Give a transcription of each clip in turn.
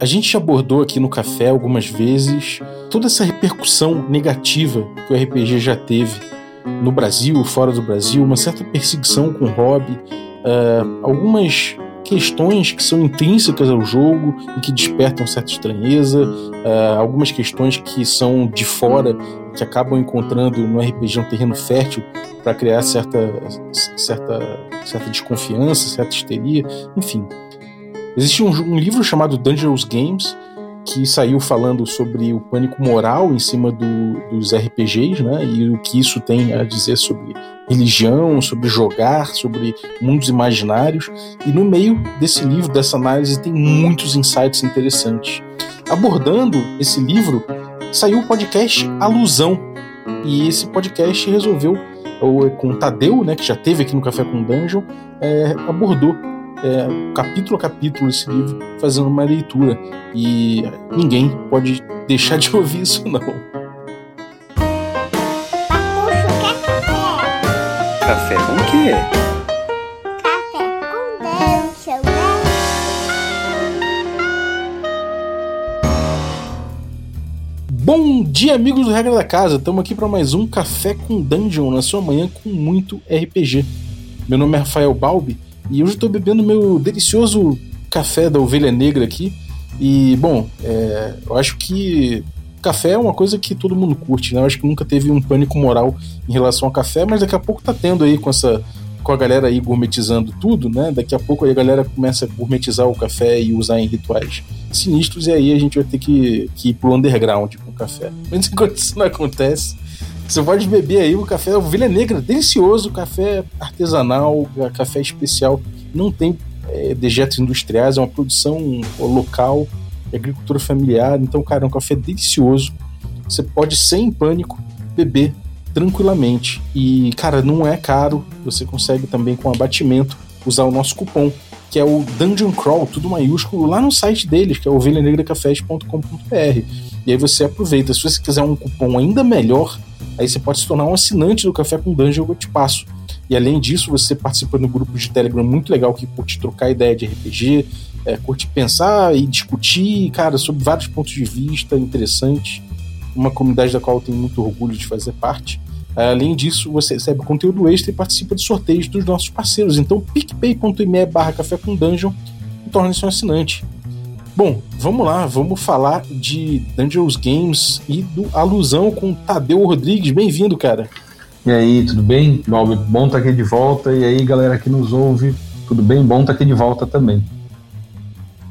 A gente abordou aqui no café algumas vezes toda essa repercussão negativa que o RPG já teve no Brasil, fora do Brasil, uma certa perseguição com o hobby, uh, algumas questões que são intrínsecas ao jogo e que despertam certa estranheza, uh, algumas questões que são de fora que acabam encontrando no RPG um terreno fértil para criar certa, certa, certa desconfiança, certa histeria, enfim. Existe um, um livro chamado Dangerous Games que saiu falando sobre o pânico moral em cima do, dos RPGs, né? E o que isso tem a dizer sobre religião, sobre jogar, sobre mundos imaginários. E no meio desse livro, dessa análise, tem muitos insights interessantes. Abordando esse livro, saiu o podcast Alusão. E esse podcast resolveu, com o Tadeu, né, que já teve aqui no Café com Dungeon, é, abordou é, capítulo a capítulo esse livro, fazendo uma leitura. E ninguém pode deixar de ouvir isso, não. Café com o quê? Café com Dungeon, né? Bom dia, amigos do Regra da Casa. Estamos aqui para mais um Café com Dungeon na sua manhã com muito RPG. Meu nome é Rafael Balbi e hoje estou bebendo meu delicioso café da ovelha negra aqui. E, bom, é, eu acho que café é uma coisa que todo mundo curte, né? Eu acho que nunca teve um pânico moral em relação ao café, mas daqui a pouco tá tendo aí com essa com a galera aí gourmetizando tudo, né? Daqui a pouco aí a galera começa a gourmetizar o café e usar em rituais sinistros, e aí a gente vai ter que, que ir pro underground com o café. Mas enquanto isso não acontece, você pode beber aí o café Ovelha Negra, delicioso, café artesanal, café especial. Não tem é, dejetos industriais, é uma produção local, agricultura familiar. Então, cara, é um café delicioso. Você pode, sem pânico, beber tranquilamente. E, cara, não é caro. Você consegue também, com abatimento, usar o nosso cupom, que é o Dungeon Crawl, tudo maiúsculo, lá no site deles, que é ovelhanegracafés.com.br. E aí você aproveita. Se você quiser um cupom ainda melhor, Aí você pode se tornar um assinante do Café com Dungeon, eu te passo. E além disso, você participa no grupo de Telegram muito legal que curte trocar ideia de RPG, é, curte pensar e discutir, cara, sobre vários pontos de vista interessantes. Uma comunidade da qual eu tenho muito orgulho de fazer parte. Além disso, você recebe conteúdo extra e participa de sorteios dos nossos parceiros. Então, picpay.me barra café com dungeon e torne-se um assinante. Bom, vamos lá, vamos falar de Dangerous Games e do Alusão com Tadeu Rodrigues. Bem-vindo, cara. E aí, tudo bem? Bom, bom estar tá aqui de volta. E aí, galera que nos ouve, tudo bem? Bom estar tá aqui de volta também.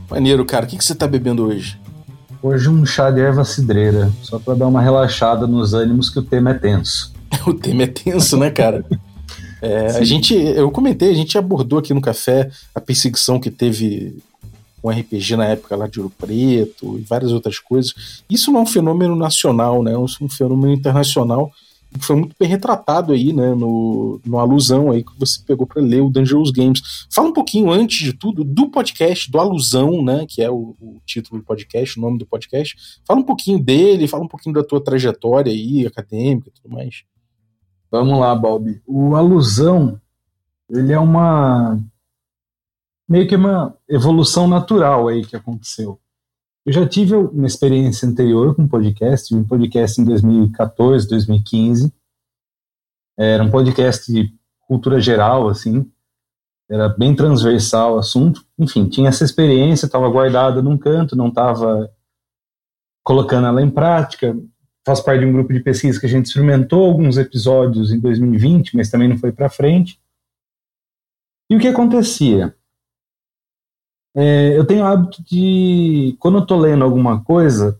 Maneiro, cara. O que, que você tá bebendo hoje? Hoje um chá de erva cidreira, só para dar uma relaxada nos ânimos que o tema é tenso. o tema é tenso, né, cara? É, a gente, eu comentei, a gente abordou aqui no café a perseguição que teve um RPG na época lá de Ouro Preto e várias outras coisas. Isso não é um fenômeno nacional, né? É um fenômeno internacional que foi muito bem retratado aí, né, no, no alusão aí que você pegou para ler o Dangerous Games. Fala um pouquinho antes de tudo do podcast, do alusão, né, que é o, o, título do podcast, o nome do podcast. Fala um pouquinho dele, fala um pouquinho da tua trajetória aí, acadêmica e tudo mais. Vamos lá, Balbi. O alusão, ele é uma meio que uma evolução natural aí que aconteceu. Eu já tive uma experiência anterior com podcast, um podcast em 2014, 2015. Era um podcast de cultura geral, assim, era bem transversal o assunto. Enfim, tinha essa experiência, estava guardada num canto, não estava colocando ela em prática. Faz parte de um grupo de pesquisa que a gente experimentou alguns episódios em 2020, mas também não foi para frente. E o que acontecia? É, eu tenho o hábito de, quando eu estou lendo alguma coisa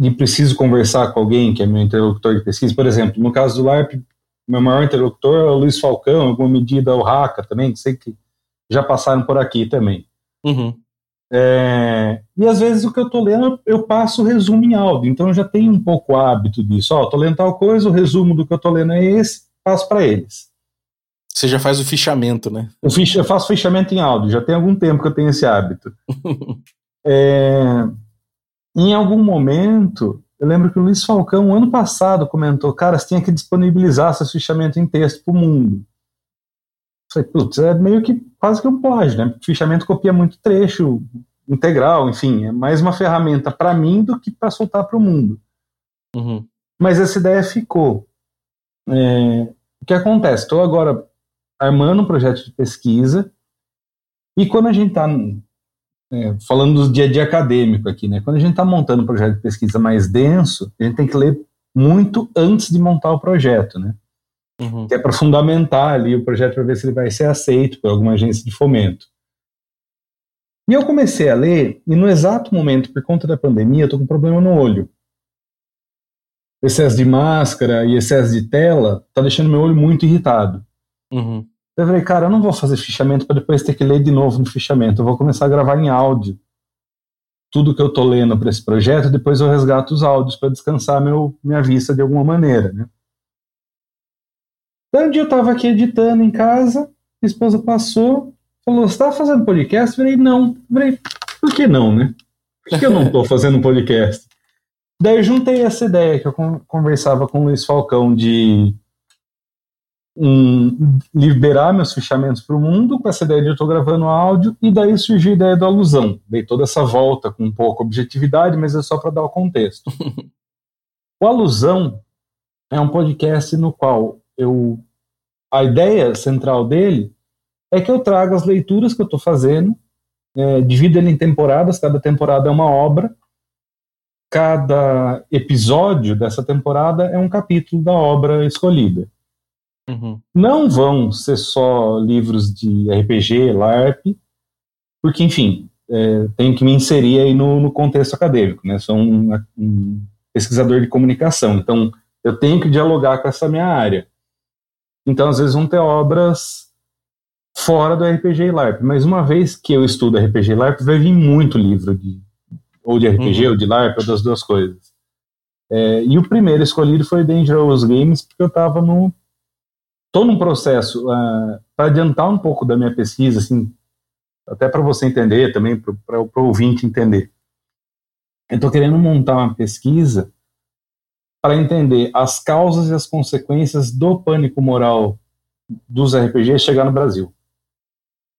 e preciso conversar com alguém que é meu interlocutor de pesquisa, por exemplo, no caso do LARP, meu maior interlocutor é o Luiz Falcão, em alguma medida o Raca também, que sei que já passaram por aqui também. Uhum. É, e às vezes o que eu estou lendo, eu passo o resumo em áudio, então eu já tenho um pouco o hábito disso. Ó, estou lendo tal coisa, o resumo do que eu estou lendo é esse, passo para eles. Você já faz o fichamento, né? Eu, ficha, eu faço fichamento em áudio, já tem algum tempo que eu tenho esse hábito. é, em algum momento, eu lembro que o Luiz Falcão, ano passado, comentou: cara, você tinha que disponibilizar esse fichamento em texto para o mundo. Eu falei, putz, é meio que quase que um pode, né? Fichamento copia muito trecho, integral, enfim, é mais uma ferramenta para mim do que para soltar para o mundo. Uhum. Mas essa ideia ficou. É, o que acontece? Estou agora armando um projeto de pesquisa e quando a gente está é, falando do dia a dia acadêmico aqui, né? Quando a gente está montando um projeto de pesquisa mais denso, a gente tem que ler muito antes de montar o projeto, né? Uhum. Que é para fundamentar ali o projeto para ver se ele vai ser aceito por alguma agência de fomento. E eu comecei a ler, e no exato momento, por conta da pandemia, eu tô com um problema no olho. Excesso de máscara e excesso de tela tá deixando meu olho muito irritado. Uhum. Eu falei, cara, eu não vou fazer fichamento para depois ter que ler de novo no fichamento. Eu vou começar a gravar em áudio tudo que eu tô lendo para esse projeto, depois eu resgato os áudios para descansar meu, minha vista de alguma maneira, né? Então, um dia eu tava aqui editando em casa, minha esposa passou, falou: Você tá fazendo podcast? Eu falei: Não. Eu falei: Por que não, né? Por que eu não tô fazendo podcast? Daí eu juntei essa ideia que eu conversava com o Luiz Falcão de um, liberar meus fichamentos para o mundo, com essa ideia de eu estou gravando áudio, e daí surgiu a ideia da alusão. Dei toda essa volta com um pouco objetividade, mas é só para dar o contexto. o Alusão é um podcast no qual eu. A ideia central dele é que eu traga as leituras que eu estou fazendo, é, divido ele em temporadas, cada temporada é uma obra, cada episódio dessa temporada é um capítulo da obra escolhida. Uhum. Não vão ser só livros de RPG, LARP, porque, enfim, é, tenho que me inserir aí no, no contexto acadêmico, né? Sou um, um, pesquisador de comunicação, então eu tenho que dialogar com essa minha área. Então, às vezes, vão ter obras fora do RPG e LARP, mas uma vez que eu estudo RPG e LARP, vai vir muito livro de ou de RPG uhum. ou de LARP, ou das duas coisas. É, e o primeiro escolhido foi Dangerous Games, porque eu estava no estou num processo uh, ah, para adiantar um pouco da minha pesquisa, assim, até para você entender também, para o ouvinte entender. Eu estou querendo montar uma pesquisa para entender as causas e as consequências do pânico moral dos RPGs chegar no Brasil.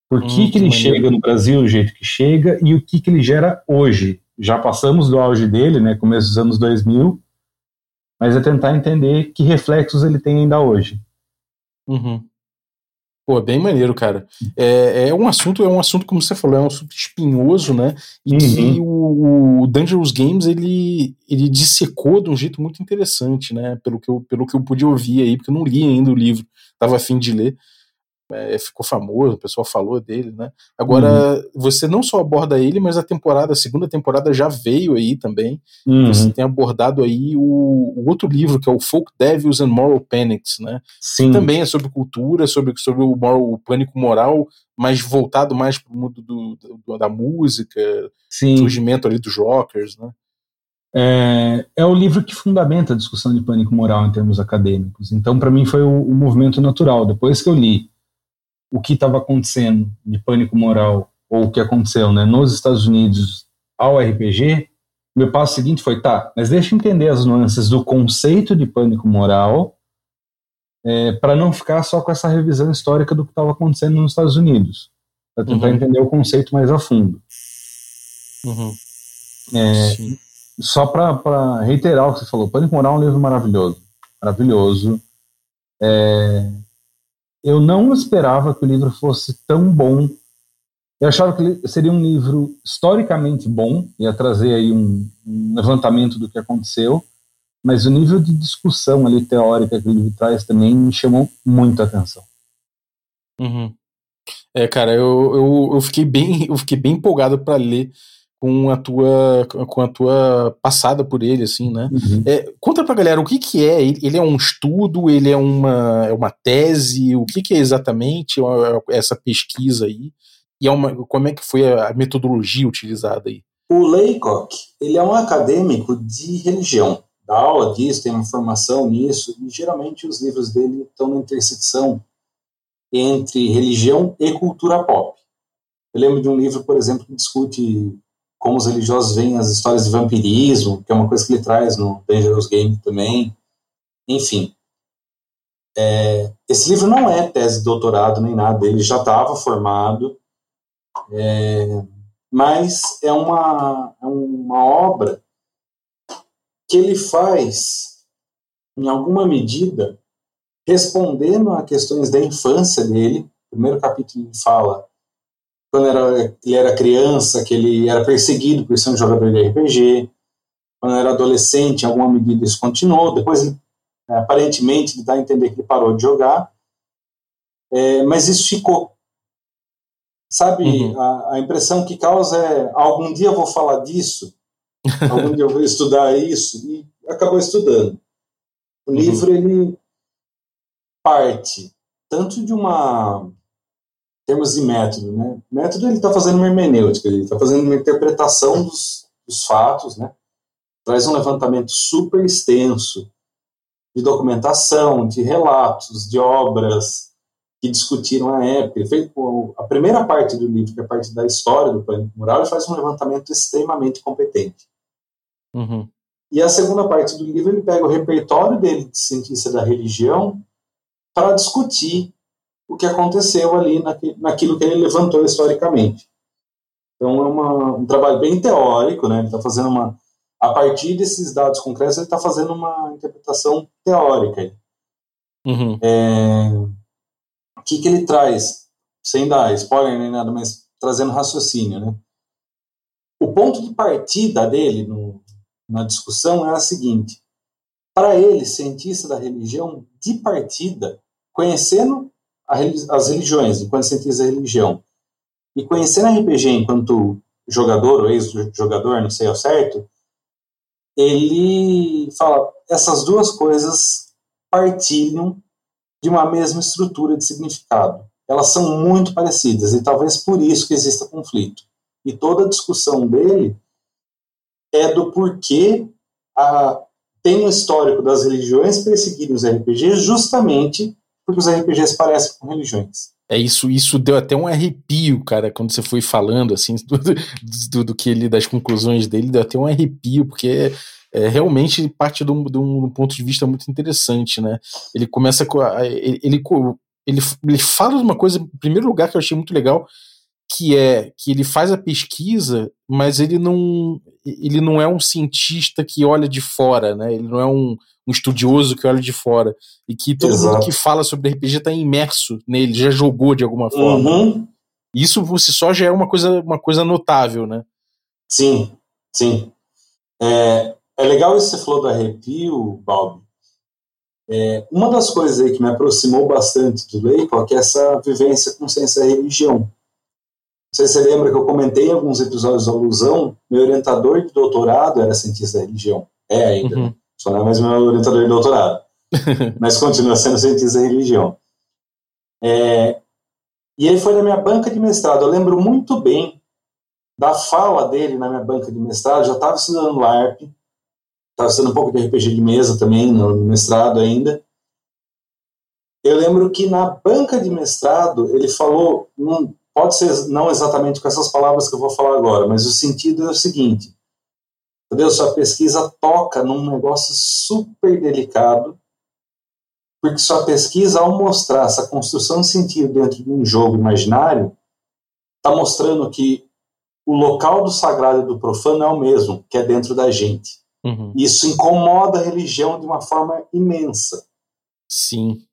Por que, hum, que ele chega no Brasil do jeito que chega e o que, que ele gera hoje? Já passamos do auge dele, né, começo dos anos 2000, mas é tentar entender que reflexos ele tem ainda hoje. Uhum. Pô, bem maneiro, cara. É, é um assunto, é um assunto, como você falou, é um assunto espinhoso, né? E uhum. que o, o Dangerous Games ele, ele dissecou de um jeito muito interessante, né? Pelo que, eu, pelo que eu pude ouvir aí, porque eu não li ainda o livro, tava afim de ler é, ficou famoso, o pessoal falou dele, né? Agora, uhum. você não só aborda ele, mas a temporada, a segunda temporada já veio aí também. Uhum. Você tem abordado aí o, o, outro livro, que é o Folk Devils and Moral Panics, né? Sim. Que também é sobre cultura, sobre, sobre o, moral, o pânico moral, mas voltado mais para o mundo do, do, da música, Sim. surgimento ali dos rockers, né? É, é, o livro que fundamenta a discussão de pânico moral em termos acadêmicos. Então, para mim, foi o, o movimento natural. Depois que eu li o que estava acontecendo de pânico moral, ou o que aconteceu né, nos Estados Unidos ao RPG, meu passo seguinte foi, tá, mas deixa eu entender as nuances do conceito de pânico moral, é, para não ficar só com essa revisão histórica do que estava acontecendo nos Estados Unidos, para tentar uhum. entender o conceito mais a fundo. Uhum. É, só para reiterar o que você falou, Pânico Moral é um livro maravilhoso, maravilhoso. É, eu não esperava que o livro fosse tão bom. Eu achava que seria um livro historicamente bom, ia trazer aí um, um levantamento do que aconteceu, mas o nível de discussão ali teórica que o livro traz também me chamou muita atenção. Uhum. É, cara, eu, eu, eu, fiquei bem eu fiquei bem empolgado para ler com a tua com a tua passada por ele assim né? Uhum. é, conta pra galera o que que é ele é um estudo ele é uma é uma tese o que que é exatamente essa pesquisa aí? E é uma, como é que foi a metodologia utilizada aí? O Laycock ele é um acadêmico de religião. Dá aula disso tem uma formação nisso e geralmente os livros dele estão na intersecção entre religião e cultura pop. Eu lembro de um livro por exemplo que discute como os religiosos veem as histórias de vampirismo, que é uma coisa que ele traz no Dangerous Game também. Enfim. É, esse livro não é tese de doutorado nem nada, ele já estava formado. É, mas é uma, é uma obra que ele faz, em alguma medida, respondendo a questões da infância dele. O primeiro capítulo ele fala quando era, ele era criança, que ele era perseguido por ser um jogador de RPG. Quando era adolescente, em alguma medida isso continuou. Depois, ele, é, aparentemente, ele dá a entender que ele parou de jogar. É, mas isso ficou. Sabe, uhum. a, a, impressão que causa é: algum dia eu vou falar disso, algum dia eu vou estudar isso, e acabou estudando. O uhum. livro, ele parte tanto de uma termos de método, né? Método ele está fazendo uma hermenêutica, ele está fazendo uma interpretação dos, dos, fatos, né? Traz um levantamento super extenso de documentação, de relatos, de obras que discutiram a época. Ele fez, a primeira parte do livro, que é a parte da história do pânico moral, ele faz um levantamento extremamente competente. Uhum. E a segunda parte do livro ele pega o repertório dele de cientista da religião para discutir o que aconteceu ali naquilo que ele levantou historicamente. Então é uma, um trabalho bem teórico, né? Ele está fazendo uma, a partir desses dados concretos, ele está fazendo uma interpretação teórica. Uhum. É, o que, que ele traz, sem dar spoiler nem nada, mas trazendo raciocínio, né? O ponto de partida dele no, na discussão é a seguinte: para ele, cientista da religião, de partida, conhecendo as religiões, enquanto cientista da religião, e conhecendo a RPG enquanto jogador ou ex-jogador, não sei ao certo, ele fala: essas duas coisas partilham de uma mesma estrutura de significado. Elas são muito parecidas e talvez por isso que exista conflito. E toda a discussão dele é do porquê a, tem um histórico das religiões perseguirem os RPGs justamente porque os RPGs parecem com religiões. É isso, isso deu até um arrepio, cara, quando você foi falando assim do, do, do que ele das conclusões dele, deu até um arrepio, porque é, realmente parte de um, de um, ponto de vista muito interessante, né? Ele começa com ele, ele, ele, ele fala de uma coisa, em primeiro lugar, que eu achei muito legal, que é que ele faz a pesquisa, mas ele não ele não é um cientista que olha de fora, né? Ele não é um, um estudioso que olha de fora. E que todo Exato. mundo que fala sobre RPG está imerso nele, já jogou de alguma forma. Uhum. Isso por si só já é uma coisa, uma coisa notável, né? Sim, sim. É, é legal isso que você falou do arrepio, Balbi. É, uma das coisas aí que me aproximou bastante do Leico é essa vivência com ciência e religião. Não sei se você lembra que eu comentei em alguns episódios da alusão, meu orientador de doutorado era cientista da religião. É ainda. Uhum. Só não é mais meu orientador de doutorado. mas continua sendo cientista da religião. É, e ele foi na minha banca de mestrado. Eu lembro muito bem da fala dele na minha banca de mestrado. Já estava estudando LARP, estava estudando um pouco de RPG de mesa também no mestrado ainda. Eu lembro que na banca de mestrado ele falou, pode ser não exatamente com essas palavras que eu vou falar agora, mas o sentido é o seguinte: Entendeu? Sua pesquisa toca num negócio super delicado, porque sua pesquisa, ao mostrar essa construção de sentido dentro de um jogo imaginário, está mostrando que o local do sagrado e do profano é o mesmo, que é dentro da gente. Uhum. Isso incomoda a religião de uma forma imensa. Sim.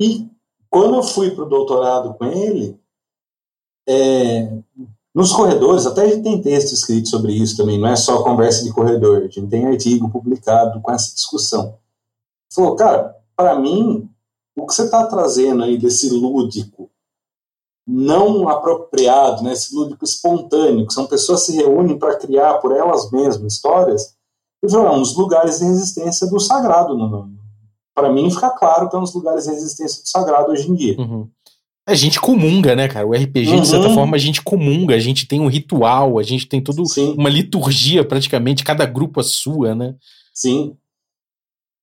E quando eu fui para o doutorado com ele, é, nos corredores, até a gente tem texto escrito sobre isso também, não é só conversa de corredor, a gente tem artigo publicado com essa discussão. Falou, cara, para mim, o que você está trazendo aí desse lúdico não apropriado, né, esse lúdico espontâneo, que são pessoas que se reúnem para criar por elas mesmas histórias, eu falo, é uns lugares de resistência do sagrado. Para mim, fica claro que é uns lugares de resistência do sagrado hoje em dia. Uhum. A gente comunga, né, cara? O RPG, uhum. de certa uhum. forma, a gente comunga, a gente tem um ritual, a gente tem toda uma liturgia, praticamente, cada grupo a sua, né? Sim.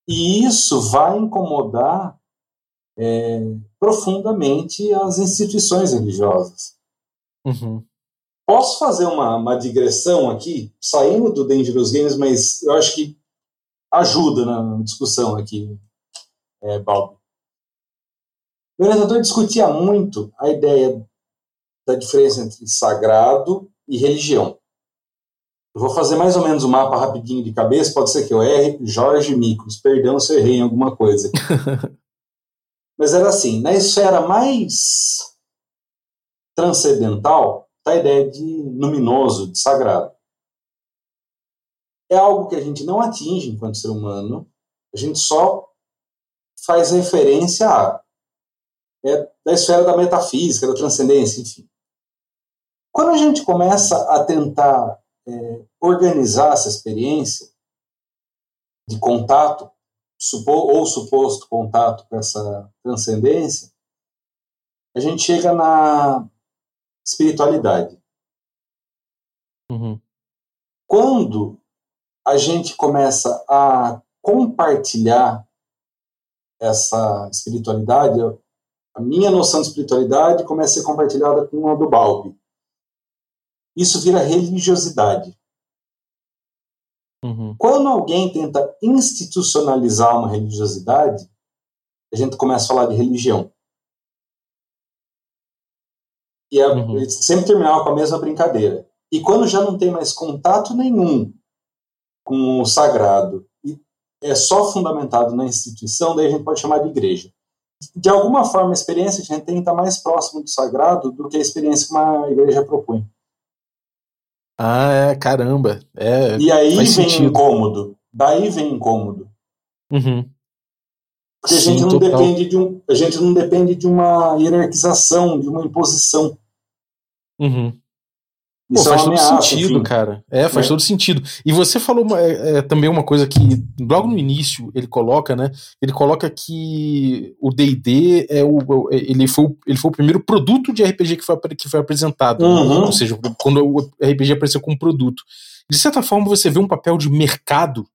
E isso vai incomodar é, profundamente as instituições religiosas. Uhum. Posso fazer uma, uma digressão aqui, saindo do Dangerous Games, mas eu acho que ajuda na discussão aqui, é, Balbi. O orientador discutia muito a ideia da diferença entre sagrado e religião. Eu vou fazer mais ou menos o um mapa rapidinho de cabeça, pode ser que eu erre, Jorge Micos, perdão se eu errei em alguma coisa. Mas era assim, na esfera mais transcendental está a ideia de luminoso, de sagrado. É algo que a gente não atinge enquanto ser humano, a gente só faz referência a. É da esfera da metafísica, da transcendência, enfim. Quando a gente começa a tentar é, organizar essa experiência de contato, supo, ou suposto contato com essa transcendência, a gente chega na espiritualidade. Uhum. Quando a gente começa a compartilhar essa espiritualidade, a minha noção de espiritualidade começa a ser compartilhada com a do Balbi. Isso vira religiosidade. Uhum. Quando alguém tenta institucionalizar uma religiosidade, a gente começa a falar de religião. E é, Uhum. sempre terminava com a mesma brincadeira. E quando já não tem mais contato nenhum com o sagrado e é só fundamentado na instituição, daí a gente pode chamar de igreja. De alguma forma, a experiência que a gente tem está mais próximo do sagrado do que a experiência que uma igreja propõe. Ah, é, caramba. É, E aí vem sentido. incômodo. Daí vem incômodo. Uhum. Porque a Sim, gente não total. depende de um, a gente não depende de uma hierarquização, de uma imposição. Uhum. Pô, é faz todo ameaça, sentido, enfim. cara. É, faz É. todo sentido. E você falou é, é, também uma coisa que logo no início ele coloca, né? Ele coloca que o D&D é o o- ele foi o- ele foi o primeiro produto de RPG que foi que foi apresentado. Uhum. Ou seja, quando o RPG apareceu como produto. De certa forma você vê um papel de mercado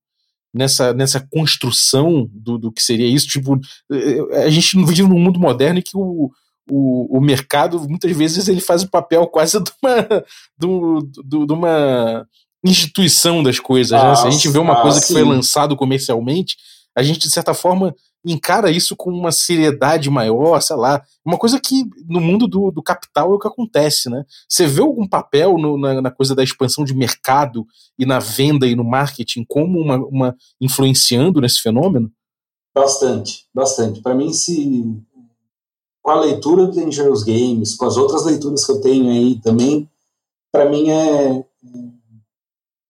nessa, nessa construção do, do que seria isso. Tipo, a gente vive num mundo moderno em que o, o, o mercado, muitas vezes, ele faz o papel quase de uma, do, do- de uma instituição das coisas. né? Ah, Se a gente vê uma ah, coisa que foi sim. lançado comercialmente, a gente, de certa forma, encara isso com uma seriedade maior, sei lá. Uma coisa que no mundo do, do capital é o que acontece, né? Você vê algum papel no- na, na coisa da expansão de mercado e na venda e no marketing como uma, uma influenciando nesse fenômeno? Bastante, bastante. Para mim, se com a leitura do Dangerous Games, com as outras leituras que eu tenho aí também, para mim é, é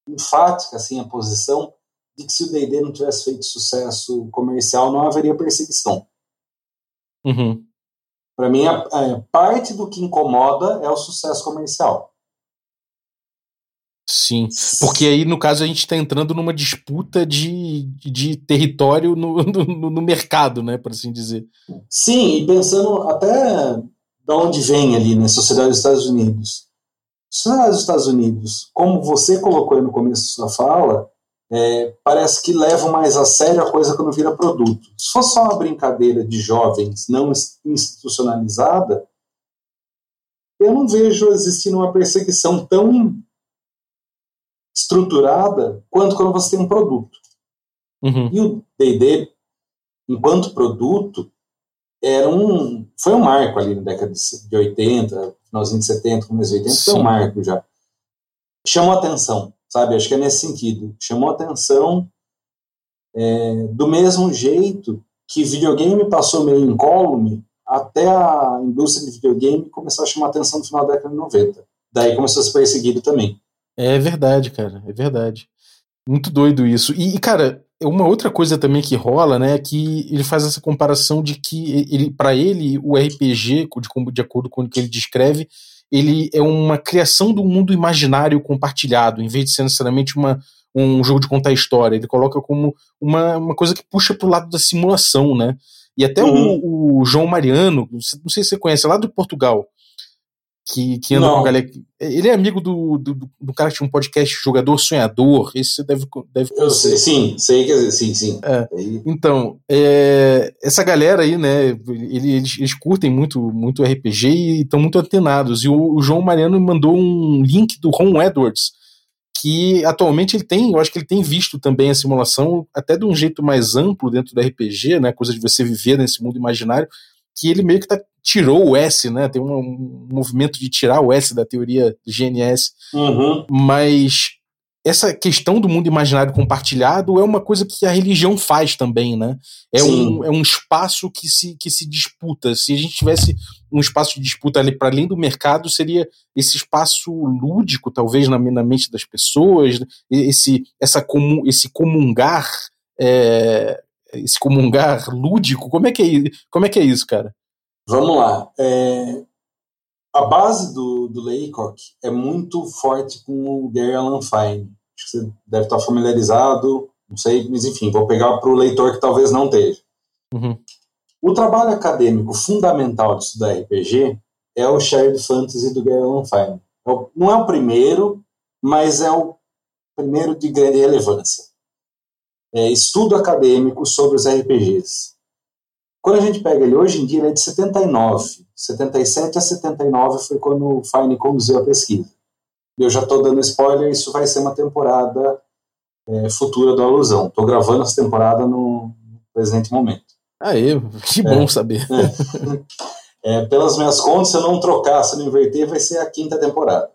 enfática assim a posição de que se o D&D não tivesse feito sucesso comercial, não haveria perseguição. Uhum. Para mim, a, a parte do que incomoda é o sucesso comercial. Sim. Porque aí, no caso, a gente está entrando numa disputa de, de território no, no, no mercado, né? Por assim dizer. Sim, e pensando até da onde vem ali, né, sociedade dos Estados Unidos. Sociedade dos Estados Unidos, como você colocou aí no começo da sua fala, é, parece que levam mais a sério a coisa quando vira produto. Se fosse só uma brincadeira de jovens não ins- institucionalizada, eu não vejo existindo uma perseguição tão estruturada quanto quando você tem um produto. Uhum. E o D&D, enquanto produto, era um, foi um marco ali na década de 80, finalzinho de 70, começo de 80, foi Sim. um marco já. Chamou atenção, sabe? Acho que é nesse sentido. Chamou atenção é, do mesmo jeito que videogame passou meio incólume até a indústria de videogame começar a chamar atenção no final da década de 90. Daí começou a ser perseguido também. É verdade, cara. É verdade. Muito doido isso. E, cara, uma outra coisa também que rola, né, é que ele faz essa comparação de que ele, para ele, o RPG, de, de acordo com o que ele descreve, ele é uma criação do mundo imaginário compartilhado, em vez de ser necessariamente uma, um jogo de contar história. Ele coloca como uma, uma coisa que puxa pro lado da simulação, né? E até Uhum. o, o João Mariano, não sei se você conhece, é lá do Portugal, que, que anda Não. com a galera. Ele é amigo do, do, do cara que tinha um podcast Jogador Sonhador, esse você deve, deve Eu conhecer. sei, sim, sei que sim, sim. É. Então, é, essa galera aí, né, ele- eles, eles curtem muito, muito RPG e estão muito antenados. E o, o João Mariano me mandou um link do Ron Edwards, que atualmente ele tem, eu acho que ele tem visto também a simulação até de um jeito mais amplo dentro do RPG, né, coisa de você viver nesse mundo imaginário, que ele meio que tá, tirou o S, né? Tem um, um movimento de tirar o S da teoria GNS, Uhum. mas essa questão do mundo imaginário compartilhado é uma coisa que a religião faz também, né? É, Sim. um, é um espaço que se, que se disputa. Se a gente tivesse um espaço de disputa ali para além do mercado, seria esse espaço lúdico, talvez, na, na mente das pessoas, esse, essa comu, esse comungar. é, esse comungar lúdico, como é que é, como é, que é isso, cara? Vamos lá. É, a base do, do Laycock é muito forte com o Gary Allan Fine. Acho que você deve estar familiarizado, não sei, mas enfim, vou pegar para o leitor que talvez não esteja. Uhum. O trabalho acadêmico fundamental de estudar RPG é o Shared Fantasy do Gary Allan Fine. É Não é o primeiro, mas é o primeiro de grande relevância. É estudo acadêmico sobre os RPGs. Quando a gente pega ele hoje em dia, ele é de 79. 77 a 79 foi quando o Fine conduziu a pesquisa. Eu já estou dando spoiler, isso vai ser uma temporada é, futura do Alusão. Estou gravando essa temporada no presente momento. Aê, que bom saber. É, pelas minhas contas, se eu não trocar, se eu não inverter, vai ser a quinta temporada.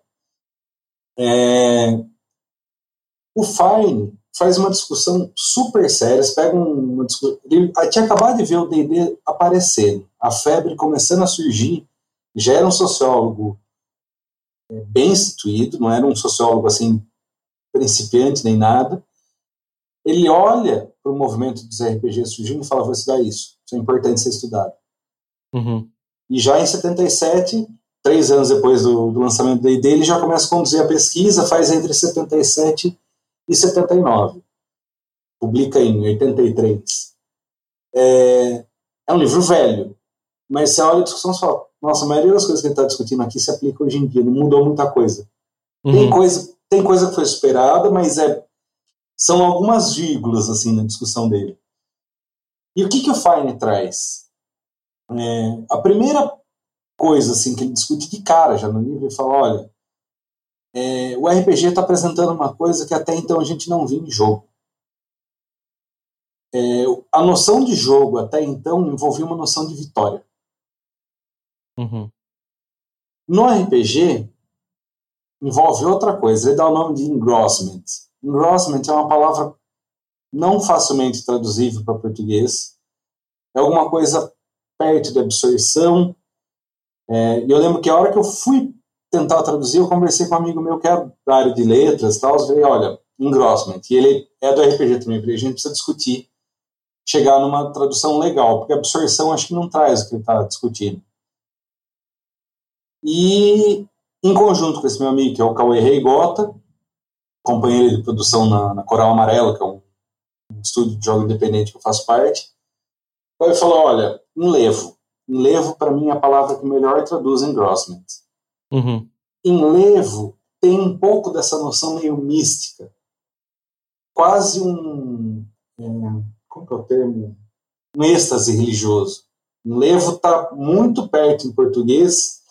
É, o Fine faz uma discussão super séria. Eles pegam uma discussão. Ele tinha acabado de ver o DD aparecendo, a febre começando a surgir. Já era um sociólogo é, bem instituído, não era um sociólogo assim principiante nem nada. Ele olha para o movimento dos RPGs surgindo e fala: vou estudar isso. Isso é importante ser estudado. Uhum. E já em 77, três anos depois do, do lançamento da ID, ele já começa a conduzir a pesquisa, faz entre 77 e 79. Publica em 83. É, é um livro velho, mas você olha a discussão e fala, nossa, a maioria das coisas que ele está discutindo aqui se aplica hoje em dia, não mudou muita coisa. Tem, Uhum. coisa. tem coisa que foi superada, mas é, são algumas vírgulas assim na discussão dele. E o que, que o Fine traz? É, a primeira coisa assim que ele discute de cara já no livro, ele fala, olha, é, o RPG está apresentando uma coisa que até então a gente não via em jogo. É, a noção de jogo até então envolvia uma noção de vitória. Uhum. No RPG, envolve outra coisa. Ele dá o nome de engrossment. Engrossment é uma palavra não facilmente traduzível para português. É alguma coisa perto de absorção. É, eu lembro que a hora que eu fui tentar traduzir, eu conversei com um amigo meu que é da área de letras e tal. Eu falei, olha, engrossment. E ele é do RPG também, porque a gente precisa discutir, chegar numa tradução legal, porque absorção acho que não traz o que ele está discutindo. E em conjunto com esse meu amigo, que é o Cauê Reigota, companheiro de produção na, na Coral Amarela, que é um, um estúdio de jogo independente que eu faço parte, ele falou, olha, enlevo. Enlevo, para mim, é a palavra que melhor traduz engrossment. Uhum. Enlevo tem um pouco dessa noção meio mística. Quase um... É, como que é o termo? Um êxtase religioso. Enlevo está muito perto em português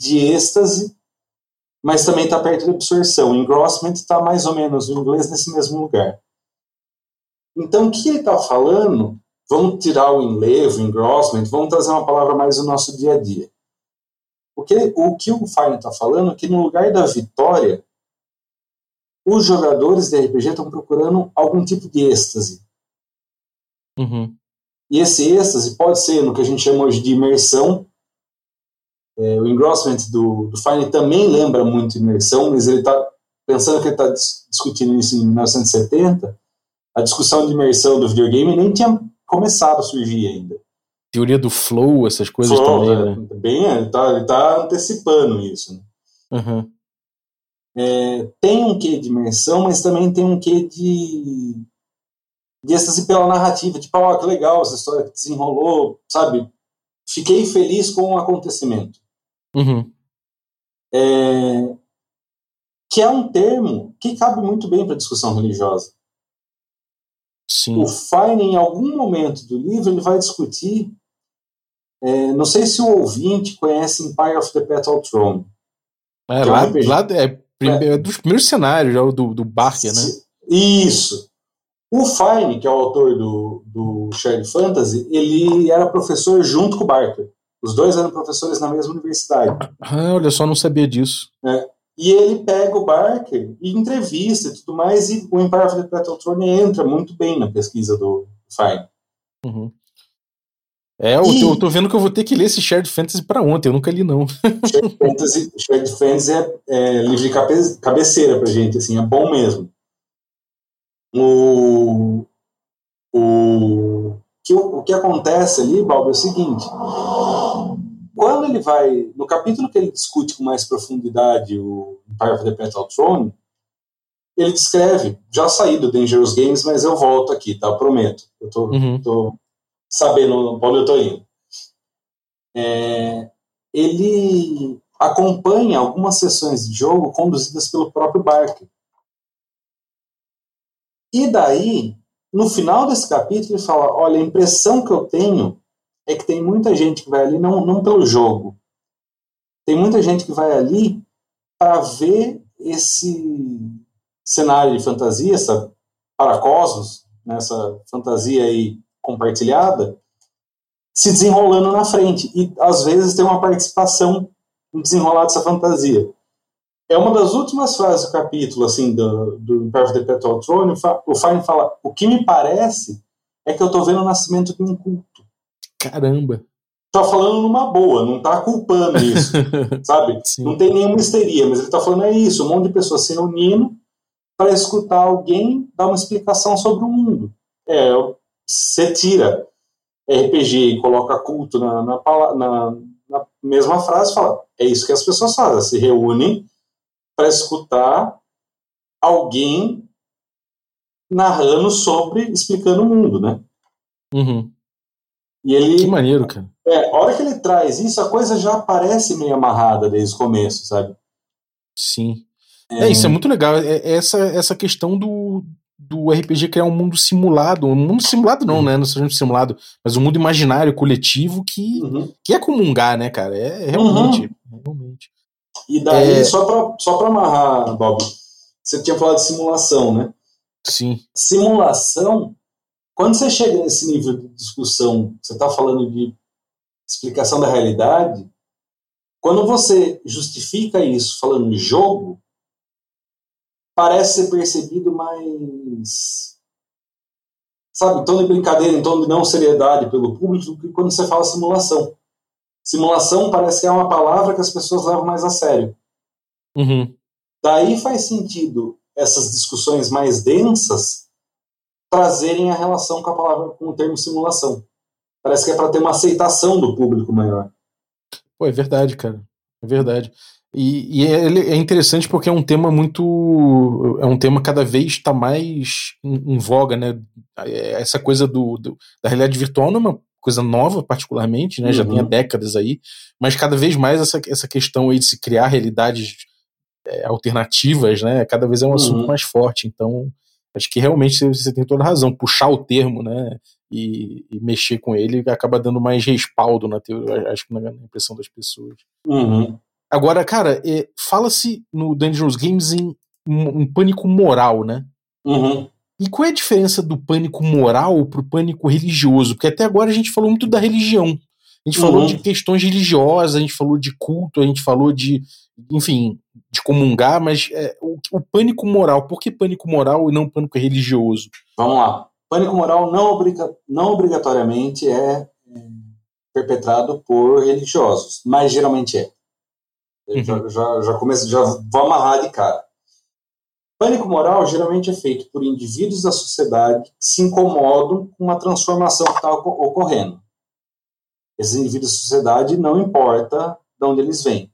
de êxtase, mas também está perto de absorção. Engrossment está mais ou menos no inglês nesse mesmo lugar. Então, o que ele está falando? Vamos tirar o enlevo, engrossment, vamos trazer uma palavra mais do nosso dia a dia. O que o, que o Fine está falando é que no lugar da vitória, os jogadores de RPG estão procurando algum tipo de êxtase. Uhum. E esse êxtase pode ser no que a gente chama hoje de imersão, é, o engrossment do, do Fine também lembra muito imersão, mas ele está pensando que ele está dis discutindo isso em 1970. A discussão de imersão do videogame nem tinha começado a surgir ainda. Teoria do flow, essas coisas Flow, também, né? né? Bem, ele está tá antecipando isso. Né? Uhum. É, tem um quê de imersão, mas também tem um quê de, de êxtase pela narrativa. Tipo, ó, que legal essa história que desenrolou, sabe? Fiquei feliz com o acontecimento. Uhum. É, que é um termo que cabe muito bem para discussão religiosa. Sim. O Fine, em algum momento do livro, ele vai discutir. é, não sei se o ouvinte conhece Empire of the Petal Throne. É, é lá, RPG. lá é, prime- é dos primeiros cenários já, o do, do Barker, né? Isso. O Fine, que é o autor do, do Shared Fantasy, ele era professor junto com o Barker. Os dois eram professores na mesma universidade. Ah, olha só, não sabia disso. E ele pega o Barker e entrevista e tudo mais, e o Empire of the entra muito bem na pesquisa do Fine. Uhum. É, eu, E- tô, eu tô vendo que eu vou ter que ler esse Shared Fantasy pra ontem, eu nunca li, não. Shared Fantasy, Shared Fantasy é, é livro de cabe- cabeceira pra gente, assim, é bom mesmo. O, o, que, o que acontece ali, Balbo, é o seguinte: quando ele vai, no capítulo que ele discute com mais profundidade o Empire of the Petal Throne, ele descreve, já saí do Dangerous Games, mas eu volto aqui, tá? Eu prometo. Eu tô, Uhum. tô sabendo onde eu tô indo. É, ele acompanha algumas sessões de jogo conduzidas pelo próprio Barker. E daí, no final desse capítulo, ele fala: olha, a impressão que eu tenho é que tem muita gente que vai ali não, não pelo jogo. Tem muita gente que vai ali para ver esse cenário de fantasia, essa paracosmos, nessa fantasia aí compartilhada, se desenrolando na frente. E às vezes tem uma participação no desenrolar dessa fantasia. É uma das últimas frases do capítulo, assim, do, do the Petal Throne, o Fine fala, o que me parece é que eu tô vendo o nascimento de um culto. Caramba. Tá falando numa boa, não tá culpando isso, sabe? Sim. Não tem nenhuma histeria, mas ele tá falando é isso, um monte de pessoas se reunindo para escutar alguém dar uma explicação sobre o mundo. É, você tira RPG e coloca culto na, na, na- na mesma frase e fala, é isso que as pessoas fazem, se reúnem para escutar alguém narrando sobre, explicando o mundo, né? Uhum. E ele, Que maneiro, cara. é, a hora que ele traz isso, a coisa já parece meio amarrada desde o começo, sabe? Sim. É, isso é muito legal. É, é essa, essa questão do, do RPG criar um mundo simulado. Um mundo simulado não, né? Não seja um simulado, mas um mundo imaginário, coletivo, que, Uhum. que é comungar, né, cara? É, é realmente. Realmente. E daí, É. só para só pra amarrar, Bob, você tinha falado de simulação, né? Sim. Simulação, quando você chega nesse nível de discussão, você está falando de explicação da realidade, quando você justifica isso falando de jogo, parece ser percebido mais. Sabe, em tom de brincadeira, em tom de não seriedade pelo público, do que quando você fala simulação. Simulação parece que é uma palavra que as pessoas levam mais a sério. Uhum. Daí faz sentido essas discussões mais densas trazerem a relação com a palavra, com o termo simulação. Parece que é para ter uma aceitação do público maior. Pô, é verdade, cara. É verdade. E, e é, é interessante porque é um tema muito. É um tema cada vez está mais em, em voga, né? É, Essa coisa do, do- da realidade virtual não é uma coisa nova, particularmente, né? Já Uhum. tem há décadas aí, mas cada vez mais essa, essa questão aí de se criar realidades é, alternativas, né? Cada vez é um assunto Uhum. mais forte. Então, acho que realmente você, tem toda a razão. Puxar o termo, né? E, e mexer com ele acaba dando mais respaldo na teoria, acho que na impressão das pessoas. Uhum. Agora, cara, é, fala-se no Dangerous Games em um, um pânico moral, né? Uhum. E qual é a diferença do pânico moral pro pânico religioso? Porque até agora a gente falou muito da religião. A gente falou Uhum. de questões religiosas, a gente falou de culto, a gente falou de, enfim, de comungar, mas é, o, o pânico moral, por que pânico moral e não pânico religioso? Vamos lá. Pânico moral não, obriga não obrigatoriamente é, é, perpetrado por religiosos, mas geralmente é. Uhum. Já, já, já, começo, já vou amarrar de cara. Pânico moral geralmente é feito por indivíduos da sociedade que se incomodam com uma transformação que está ocorrendo. Esses indivíduos da sociedade não importa de onde eles vêm.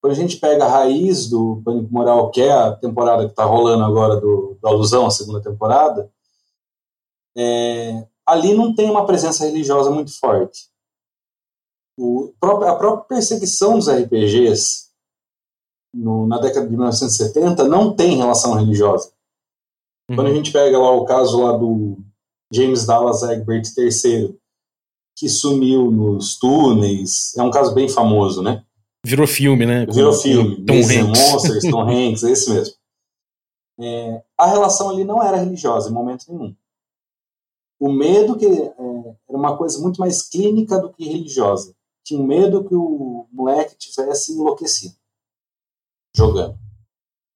Quando a gente pega a raiz do Pânico Moral, que é a temporada que está rolando agora do, do Alusão, a segunda temporada, é, ali não tem uma presença religiosa muito forte. O, a própria perseguição dos RPGs no, na década de 1970 não tem relação religiosa. Uhum. Quando a gente pega lá o caso lá do James Dallas Egbert III, que sumiu nos túneis, é um caso bem famoso, né? Virou filme, né? Virou filme. Tom Hanks. Monsters, Tom Hanks, é esse mesmo. É, a relação ali não era religiosa em momento nenhum. O medo que é, era uma coisa muito mais clínica do que religiosa. Tinha medo que o moleque tivesse enlouquecido jogando.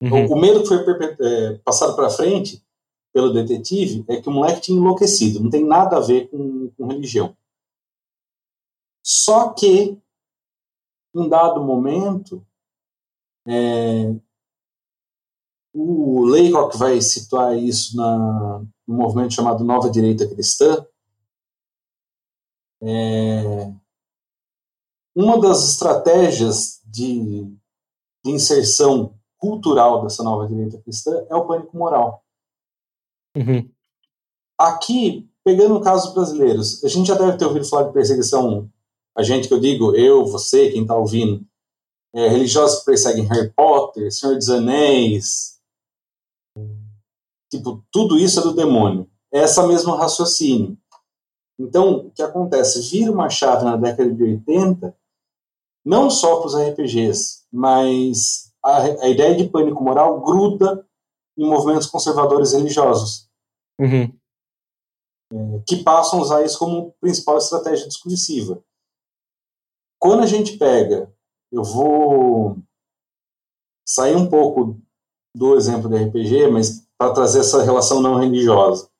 Uhum. O, o, medo que foi é, passado para frente pelo detetive é que o moleque tinha enlouquecido. Não tem nada a ver com, com religião. Só que, em dado momento, é, o Laycock vai situar isso na, no movimento chamado Nova Direita Cristã. É, uma das estratégias de, de, inserção cultural dessa nova direita cristã é o pânico moral. Uhum. Aqui, pegando casos brasileiros, a gente já deve ter ouvido falar de perseguição, a gente que eu digo, eu, você, quem está ouvindo, é, religiosos que perseguem Harry Potter, Senhor dos Anéis, tipo, tudo isso é do demônio. É essa mesmo raciocínio. Então, o que acontece? Vira uma chave na década de 80, não só para os RPGs, mas a, a, ideia de pânico moral gruda em movimentos conservadores religiosos. Uhum. É, que passam a usar isso como principal estratégia discursiva. Quando a gente pega eu vou sair um pouco do exemplo do RPG, mas para trazer essa relação não religiosa.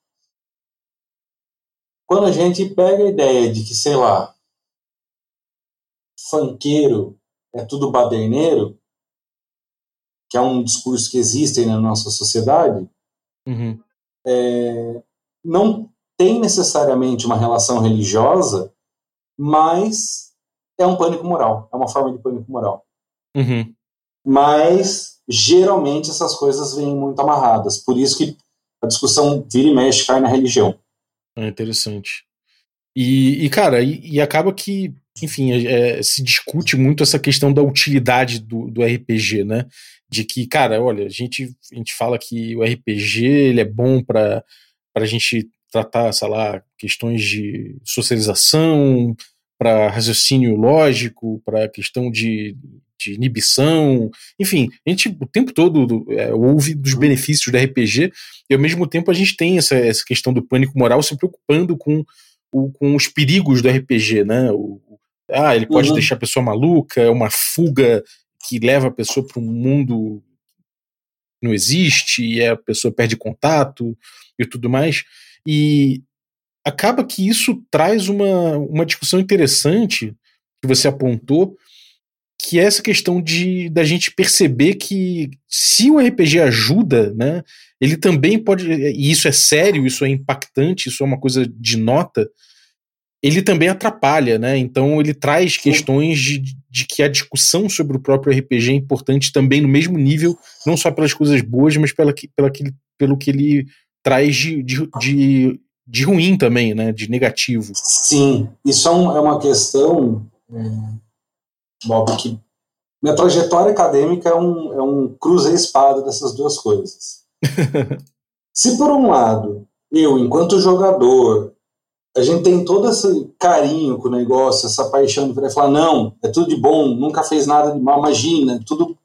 Quando a gente pega a ideia de que, sei lá, fanqueiro é tudo baderneiro, que é um discurso que existe na nossa sociedade, uhum. é, não tem necessariamente uma relação religiosa, mas é um pânico moral, é uma forma de pânico moral. Uhum. Mas, geralmente, essas coisas vêm muito amarradas. Por isso que a discussão vira e mexe cai na religião. É interessante. E, e cara, e, e, acaba que, enfim, é, é, se discute muito essa questão da utilidade do, do RPG, né? De que, cara, olha, a gente, a gente fala que o RPG ele é bom para a gente tratar, sei lá, questões de socialização, para raciocínio lógico, para questão de, de, inibição, enfim, a gente o tempo todo é, ouve dos benefícios do RPG e ao mesmo tempo a gente tem essa, essa questão do pânico moral se preocupando com, o, com os perigos do RPG, né? O, ah, ele pode uhum. deixar a pessoa maluca, é uma fuga que leva a pessoa para um mundo que não existe e a pessoa perde contato e tudo mais. E acaba que isso traz uma, uma discussão interessante que você apontou, que é essa questão de da gente perceber que se o RPG ajuda, né, ele também pode, e isso é sério, isso é impactante, isso é uma coisa de nota, ele também atrapalha, né? Então ele traz questões de, de que a discussão sobre o próprio RPG é importante também no mesmo nível, não só pelas coisas boas, mas pela, pela, pelo que ele traz de, de, de de ruim também, né? De negativo. Sim, isso é, um, é uma questão, é, Bob, que minha trajetória acadêmica é um, é um cruza-espada dessas duas coisas. Se por um lado, eu, enquanto jogador, a gente tem todo esse carinho com o negócio, essa paixão de falar, não, é tudo de bom, nunca fez nada de mal, imagina, é tudo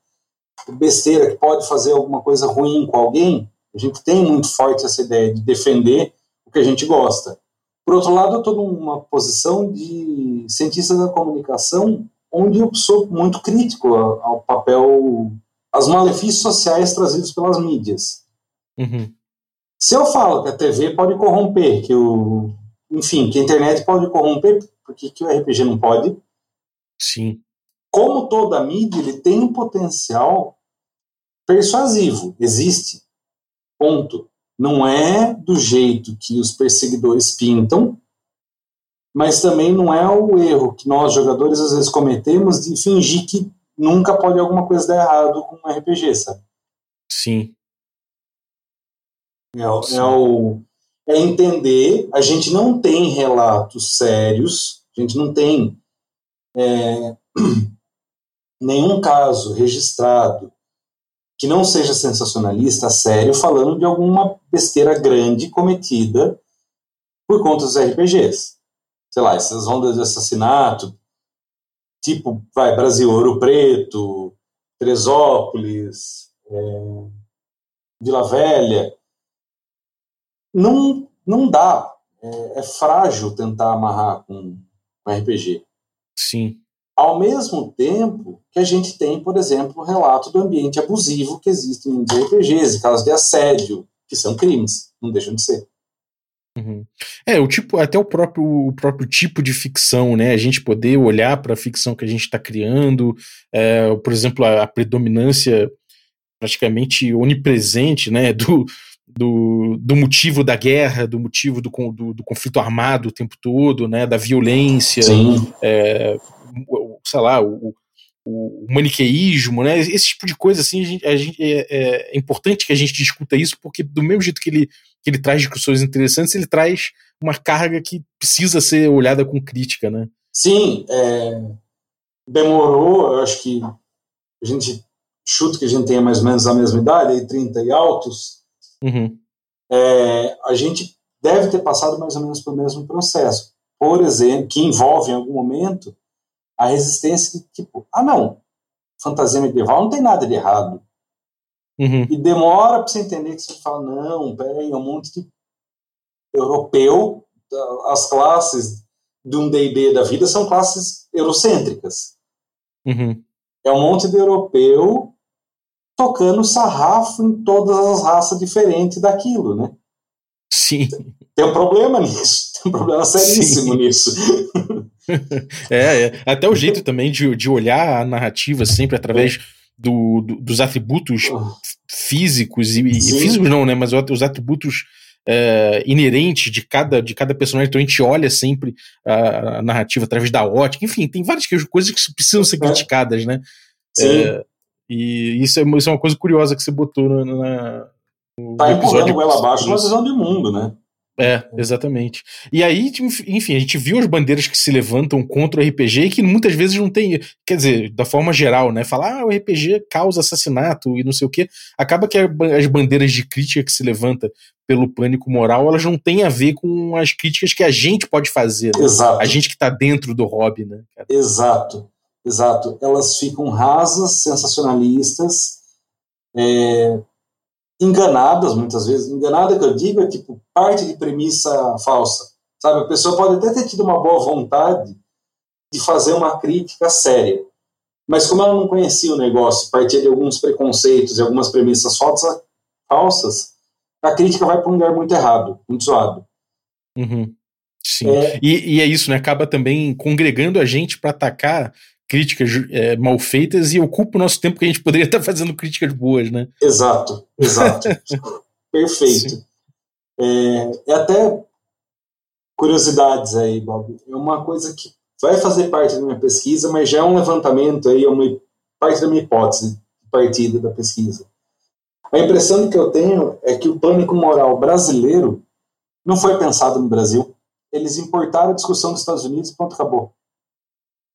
besteira que pode fazer alguma coisa ruim com alguém, a gente tem muito forte essa ideia de defender o que a gente gosta. Por outro lado, eu estou numa posição de cientista da comunicação, onde eu sou muito crítico ao papel, aos malefícios sociais trazidos pelas mídias. Uhum. Se eu falo que a TV pode corromper, que o, enfim, que a internet pode corromper, porque que o RPG não pode? Sim. Como toda mídia, ele tem um potencial persuasivo, existe. Ponto. Não é do jeito que os perseguidores pintam, mas também não é o erro que nós, jogadores, às vezes cometemos de fingir que nunca pode alguma coisa dar errado com um RPG, sabe? Sim. É, é, o, é entender, a gente não tem relatos sérios, a gente não tem é, nenhum caso registrado que não seja sensacionalista, sério, falando de alguma besteira grande cometida por conta dos RPGs. Sei lá, essas ondas de assassinato, tipo, vai, Brasil, Ouro Preto, Teresópolis, é, Vila Velha. Não, não dá. É, é frágil tentar amarrar com, com RPG. Sim. Ao mesmo tempo que a gente tem, por exemplo, o relato do ambiente abusivo que existe em RPGs, casos de assédio, que são crimes, não deixam de ser. Uhum. É, o tipo, até o próprio, o próprio tipo de ficção, né? A gente poder olhar para a ficção que a gente está criando, é, por exemplo, a, a, predominância praticamente onipresente, né? Do, do, do motivo da guerra, do motivo do, do, do conflito armado o tempo todo, né? Da violência, é, sei lá, o, o, maniqueísmo, né? Esse tipo de coisa, assim, a gente, a gente é, é, importante que a gente discuta isso, porque do mesmo jeito que ele, que ele traz discussões interessantes, ele traz uma carga que precisa ser olhada com crítica, né? Sim, é, demorou, eu acho que a gente chuta que a gente tenha mais ou menos a mesma idade, aí 30 e altos, uhum. é, a gente deve ter passado mais ou menos pelo mesmo processo. Por exemplo, que envolve em algum momento a resistência de tipo, ah não, fantasia medieval não tem nada de errado. Uhum. E demora para você entender que você fala, não, peraí, é um monte de europeu, as classes de um D&D da vida são classes eurocêntricas. Uhum. É um monte de europeu tocando sarrafo em todas as raças diferentes daquilo, né? Sim. Tem um problema nisso, tem um problema seríssimo Sim. nisso. é, é, até o jeito também de, de olhar a narrativa sempre através do, do, dos atributos físicos e, e, físicos não, né? Mas os atributos é, inerentes de cada, de cada personagem. Então a gente olha sempre a, a, narrativa através da ótica. Enfim, tem várias coisas que precisam ser é. criticadas, né? Sim. É, e isso é, isso é uma coisa curiosa que você botou na, na no tá empurrando goela abaixo na visão de mundo, né? É, exatamente. E aí, enfim, a gente viu as bandeiras que se levantam contra o RPG e que muitas vezes não tem, quer dizer, da forma geral, né? Falar, ah, o RPG causa assassinato e não sei o quê. Acaba que as bandeiras de crítica que se levanta pelo pânico moral, elas não têm a ver com as críticas que a gente pode fazer. Né? Exato. A gente que tá dentro do hobby, né? Cara? Exato, exato. Elas ficam rasas, sensacionalistas, é, enganadas muitas vezes. Enganada que eu digo é tipo parte de premissa falsa. Sabe, a pessoa pode até ter tido uma boa vontade de fazer uma crítica séria, mas como ela não conhecia o negócio, partia de alguns preconceitos e algumas premissas falsas, falsas a crítica vai para um lugar muito errado, muito zoado. Uhum. Sim. É... E, e, é isso, né? Acaba também congregando a gente para atacar críticas é, mal feitas e ocupa o nosso tempo que a gente poderia estar fazendo críticas boas, né? Exato, exato. Perfeito. É, é, até curiosidades aí, Bob. É uma coisa que vai fazer parte da minha pesquisa, mas já é um levantamento aí, é uma parte da minha hipótese partida da pesquisa. A impressão que eu tenho é que o pânico moral brasileiro não foi pensado no Brasil. Eles importaram a discussão dos Estados Unidos e ponto, acabou.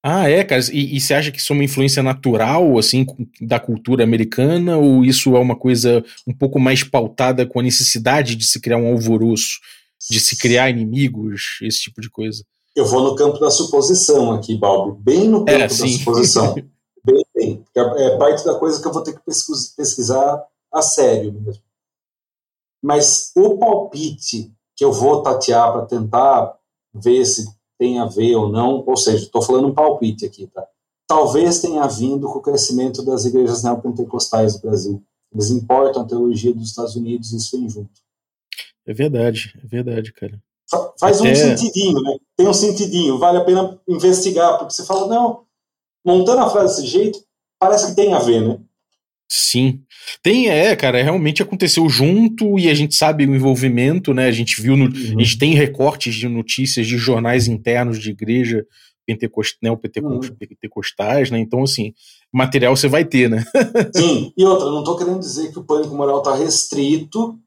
Ah, é, cara. E, e você acha que isso é uma influência natural, assim, da cultura americana, ou isso é uma coisa um pouco mais pautada com a necessidade de se criar um alvoroço, de se criar inimigos, esse tipo de coisa? Eu vou no campo da suposição aqui, Balbi, bem no campo é, da suposição. bem, bem. É, é parte da coisa que eu vou ter que pesquisar a sério mesmo. Mas o palpite que eu vou tatear para tentar ver se tem a ver ou não, ou seja, estou falando um palpite aqui, tá? Talvez tenha vindo com o crescimento das igrejas neopentecostais do Brasil. Eles importam a teologia dos Estados Unidos e isso vem junto. É verdade, é verdade, cara. Faz Até... um sentidinho, né? Tem um sentidinho, vale a pena investigar, porque você fala, não, montando a frase desse jeito, parece que tem a ver, né? Sim. Tem, é, cara, realmente aconteceu junto e a gente sabe o envolvimento, né? A gente viu, no, uhum. a gente tem recortes de notícias de jornais internos de igreja pentecost, né, pentecostais, né? Então, assim, material você vai ter, né? Sim, e outra, não estou querendo dizer que o pânico moral está restrito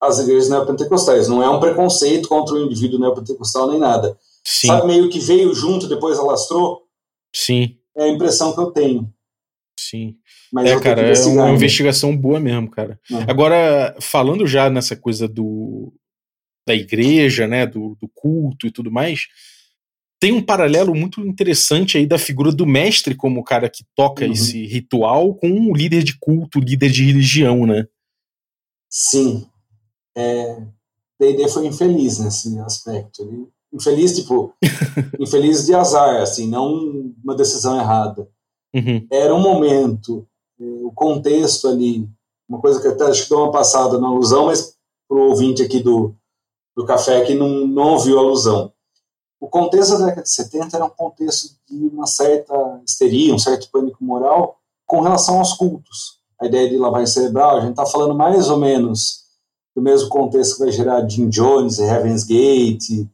às igrejas neopentecostais. Não é um preconceito contra o indivíduo neopentecostal nem nada. Sim. Sabe, meio que veio junto, depois alastrou? Sim. É a impressão que eu tenho. Sim. Mas é, cara, é uma né? investigação boa mesmo, cara. Agora, falando já nessa coisa do da igreja, né, do, do culto e tudo mais, tem um paralelo muito interessante aí da figura do mestre como o cara que toca uhum. esse ritual com o líder de culto, líder de religião, né? Sim. É, D&D foi infeliz nesse aspecto. Ele, infeliz, tipo, infeliz de azar, assim, não uma decisão errada. Uhum. Era um momento, o contexto ali, uma coisa que até acho que deu uma passada na alusão, mas para o ouvinte aqui do, do café que não, não ouviu a alusão. O contexto da década de 70 era um contexto de uma certa histeria, um certo pânico moral com relação aos cultos. A ideia de lavagem cerebral, a gente está falando mais ou menos do mesmo contexto que vai gerar Jim Jones e Heaven's Gate,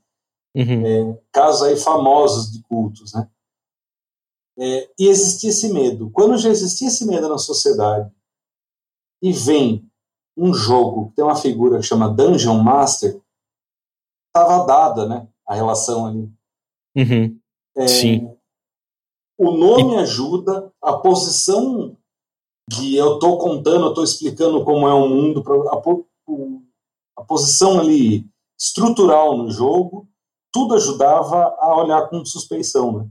Uhum. é, casos aí famosos de cultos, né? É, e existia esse medo. Quando já existia esse medo na sociedade e vem um jogo que tem uma figura que chama Dungeon Master, estava dada, né? A relação ali. Uhum. É, Sim. O nome ajuda, a posição de eu estou contando, eu estou explicando como é o mundo, a, a posição ali estrutural no jogo, tudo ajudava a olhar com suspeição, né?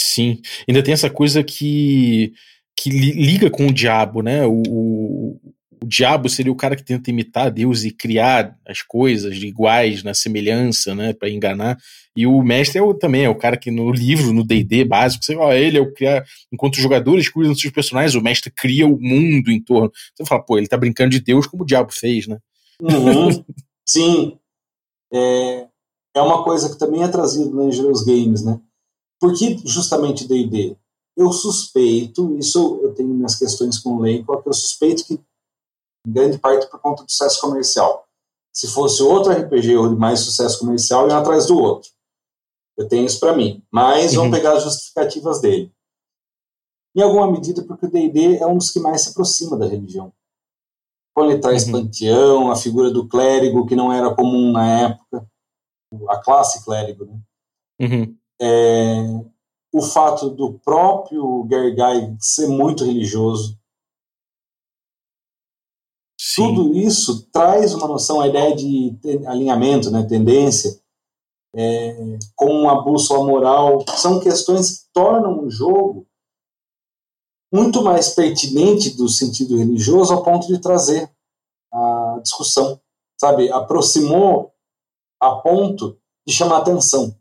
Sim. Ainda tem essa coisa que, que li- liga com o diabo, né? O, o, o diabo seria o cara que tenta imitar Deus e criar as coisas iguais na semelhança, né? Para enganar. E o mestre é o, também é o cara que no livro, no D&D básico, você, ó, ele é o criar. Enquanto os jogadores cuidam dos seus personagens, o mestre cria o mundo em torno. Você fala, pô, ele tá brincando de Deus como o diabo fez, né? Uhum. Sim. É, é uma coisa que também é trazido no Angelus Games, né? Por que justamente D&D? Eu suspeito, isso eu tenho minhas questões com o Leico, eu suspeito que em grande parte por conta do sucesso comercial. Se fosse outro RPG ou de mais sucesso comercial, ia atrás do outro. Eu tenho isso para mim. Mas Uhum. vamos pegar as justificativas dele. Em alguma medida, porque o D&D é um dos que mais se aproxima da religião. Quando ele traz Uhum. panteão, a figura do clérigo, que não era comum na época, a classe clérigo, né? Uhum. É, o fato do próprio Gergai ser muito religioso, Sim. tudo isso traz uma noção, a ideia de alinhamento, né, tendência, é, como uma bússola moral, são questões que tornam o jogo muito mais pertinente do sentido religioso ao ponto de trazer a discussão, sabe? Aproximou a ponto de chamar atenção.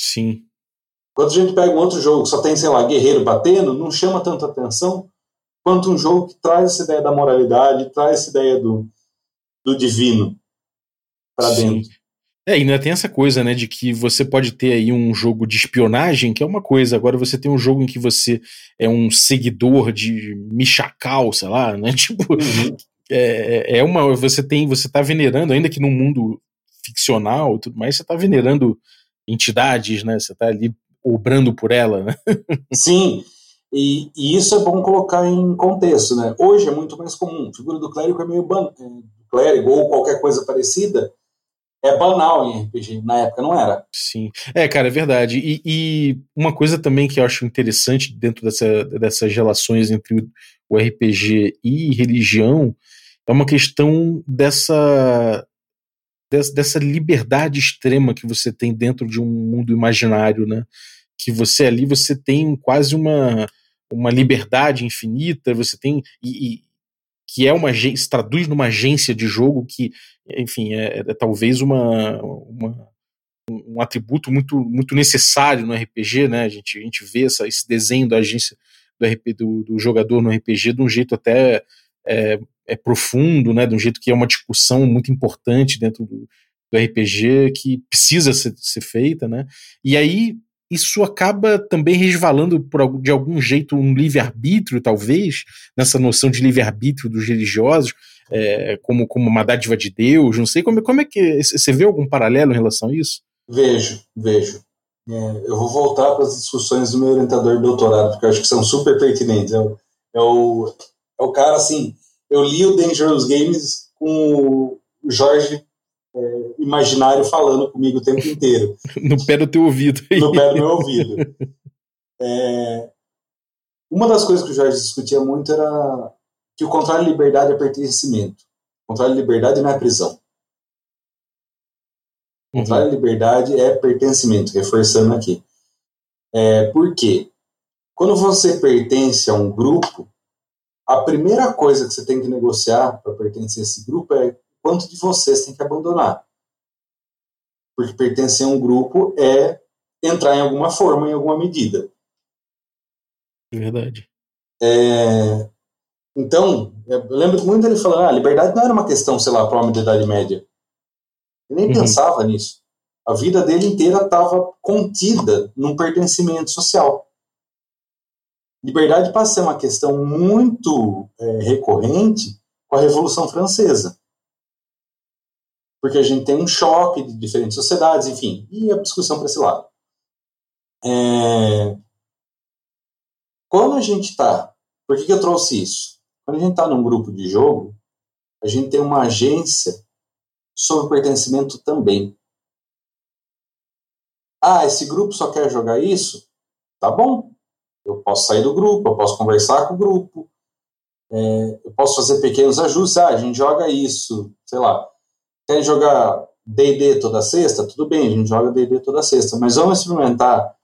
Sim. Quando a gente pega um outro jogo que só tem, sei lá, guerreiro batendo, não chama tanta atenção quanto um jogo que traz essa ideia da moralidade, traz essa ideia do, do divino para dentro. É, e ainda tem essa coisa, né, de que você pode ter aí um jogo de espionagem, que é uma coisa, agora você tem um jogo em que você é um seguidor de Michacal, sei lá, né, tipo, Uhum. é, é uma, você tem, você tá venerando, ainda que num mundo ficcional e tudo mais, você tá venerando entidades, né, você tá ali obrando por ela, né. Sim, e, e isso é bom colocar em contexto, né? Hoje é muito mais comum. A figura do clérigo é meio ban... é, clérigo ou qualquer coisa parecida é banal em RPG. Na época não era. Sim. É, cara, é verdade. E, e uma coisa também que eu acho interessante dentro dessa, dessas relações entre o- RPG e religião é uma questão dessa, des- dessa liberdade extrema que você tem dentro de um mundo imaginário, né? Que você ali você tem quase uma, uma liberdade infinita, você tem. E, e- que é uma se traduz numa agência de jogo que, enfim, é, é talvez uma, uma um atributo muito, muito necessário no RPG, né? A gente, a gente vê essa, esse desenho da agência do, RP, do, do jogador no RPG de um jeito até é, é profundo, né? De um jeito que é uma discussão muito importante dentro do, do RPG que precisa ser, ser feita, né? E aí isso acaba também resvalando por, de algum jeito um livre-arbítrio, talvez, nessa noção de livre-arbítrio dos religiosos, é, como, como uma dádiva de Deus, não sei, como, como é que. Você vê algum paralelo em relação a isso? Vejo, vejo. É, eu vou voltar para as discussões do meu orientador de doutorado, porque eu acho que são super pertinentes. É é o, é o cara, assim, eu li o Dangerous Games com o Jorge é, imaginário falando comigo o tempo inteiro. no pé do teu ouvido. no pé do meu ouvido. É, uma das coisas que o Jorge discutia muito era que o contrário de liberdade é pertencimento. O contrário de liberdade não é prisão. O contrário de liberdade é pertencimento, reforçando aqui. É, por quê? Quando você pertence a um grupo, a primeira coisa que você tem que negociar para pertencer a esse grupo é quanto de vocês tem que abandonar. Porque pertencer a um grupo é entrar em alguma forma, em alguma medida. Verdade. É, então, eu lembro muito dele falando, ah, a liberdade não era uma questão, sei lá, para o homem da Idade Média. Ele nem Uhum. pensava nisso. A vida dele inteira estava contida num pertencimento social. Liberdade passa a ser uma questão muito é, recorrente com a Revolução Francesa. Porque a gente tem um choque de diferentes sociedades, enfim, e a discussão para esse lado. É, Quando a gente está. Por que, que eu trouxe isso? Quando a gente está num grupo de jogo, a gente tem uma agência sobre pertencimento também. Ah, esse grupo só quer jogar isso? Tá bom. Eu posso sair do grupo, eu posso conversar com o grupo, é, eu posso fazer pequenos ajustes. Ah, a gente joga isso, sei lá. Quer jogar D&D toda sexta? Tudo bem, a gente joga D&D toda sexta, mas vamos experimentar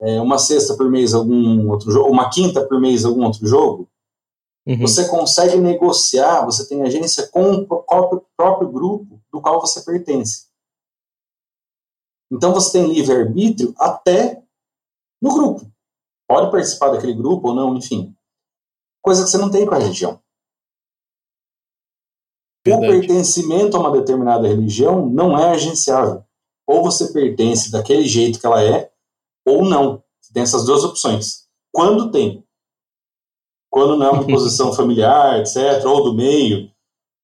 é, uma sexta por mês algum outro jogo, uma quinta por mês algum outro jogo? Uhum. Você consegue negociar, você tem agência com o próprio, próprio grupo do qual você pertence. Então você tem livre-arbítrio até no grupo. Pode participar daquele grupo ou não, enfim. Coisa que você não tem com a religião. O Verdade. pertencimento a uma determinada religião não é agenciável. Ou você pertence daquele jeito que ela é, ou não. Você tem essas duas opções. Quando tem. Quando não é uma posição familiar, etc., ou do meio.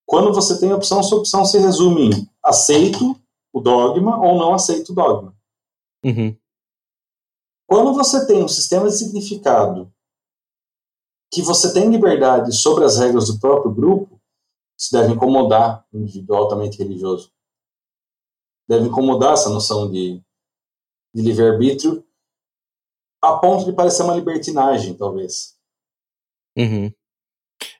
Quando você tem a opção, sua opção se resume em aceito o dogma ou não aceito o dogma. Uhum. Quando você tem um sistema de significado que você tem liberdade sobre as regras do próprio grupo, isso deve incomodar o indivíduo altamente religioso. Deve incomodar essa noção de, de livre-arbítrio a ponto de parecer uma libertinagem, talvez. Uhum.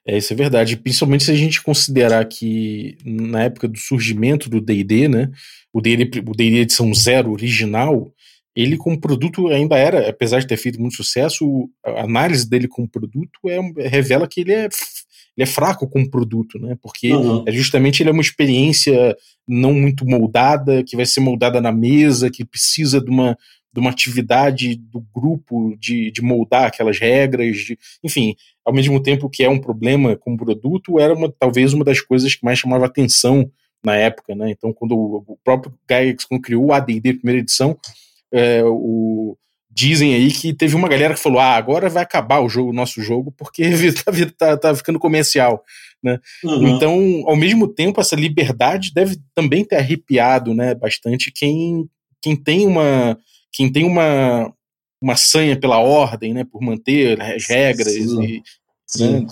É, isso é verdade. Principalmente se a gente considerar que na época do surgimento do D&D, né, o D&D, o D&D edição zero original, ele como produto ainda era, apesar de ter feito muito sucesso, a análise dele como produto é, revela que ele é, ele é fraco como produto, né, porque Uhum. é justamente ele é uma experiência não muito moldada, que vai ser moldada na mesa, que precisa de uma, de uma atividade do grupo de, de moldar aquelas regras, de, enfim, ao mesmo tempo que é um problema como produto, era uma, talvez uma das coisas que mais chamava atenção na época, né? Então, quando o, próprio Gygax criou o AD&D primeira edição, é, o, dizem aí que teve uma galera que falou, ah, agora vai acabar o jogo, o nosso jogo, porque tá, tá, ficando comercial, né? Uhum. Então, ao mesmo tempo, essa liberdade deve também ter arrepiado, né, bastante quem, quem tem uma quem tem uma uma sanha pela ordem, né, por manter as regras Sim. e Sim.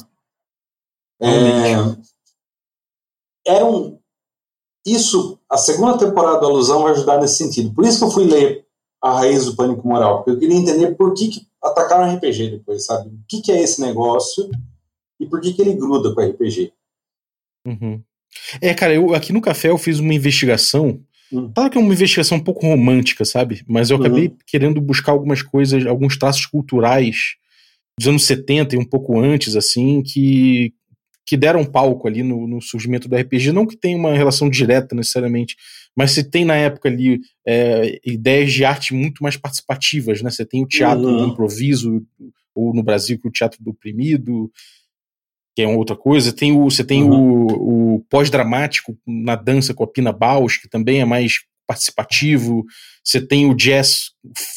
né, É, era um, isso, a segunda temporada do Alusão vai ajudar nesse sentido. Por isso que eu fui ler A Raiz do Pânico Moral, porque eu queria entender por que, que atacaram o RPG depois, sabe? O que, que é esse negócio e por que, que ele gruda com o RPG. Uhum. É, cara, eu aqui no café eu fiz uma investigação. Hum. Fala que é uma investigação um pouco romântica, sabe? Mas eu acabei Uhum. querendo buscar algumas coisas, alguns traços culturais dos anos 70 e um pouco antes, assim, que, que deram palco ali no, no surgimento do RPG. Não que tenha uma relação direta necessariamente, mas você tem na época ali é, ideias de arte muito mais participativas, né? Você tem o teatro Uhum. do improviso, ou no Brasil, que é o teatro do oprimido, que é uma outra coisa. Tem o, você tem Uhum. o, o pós-dramático na dança com a Pina Bausch, que também é mais participativo. Você tem o jazz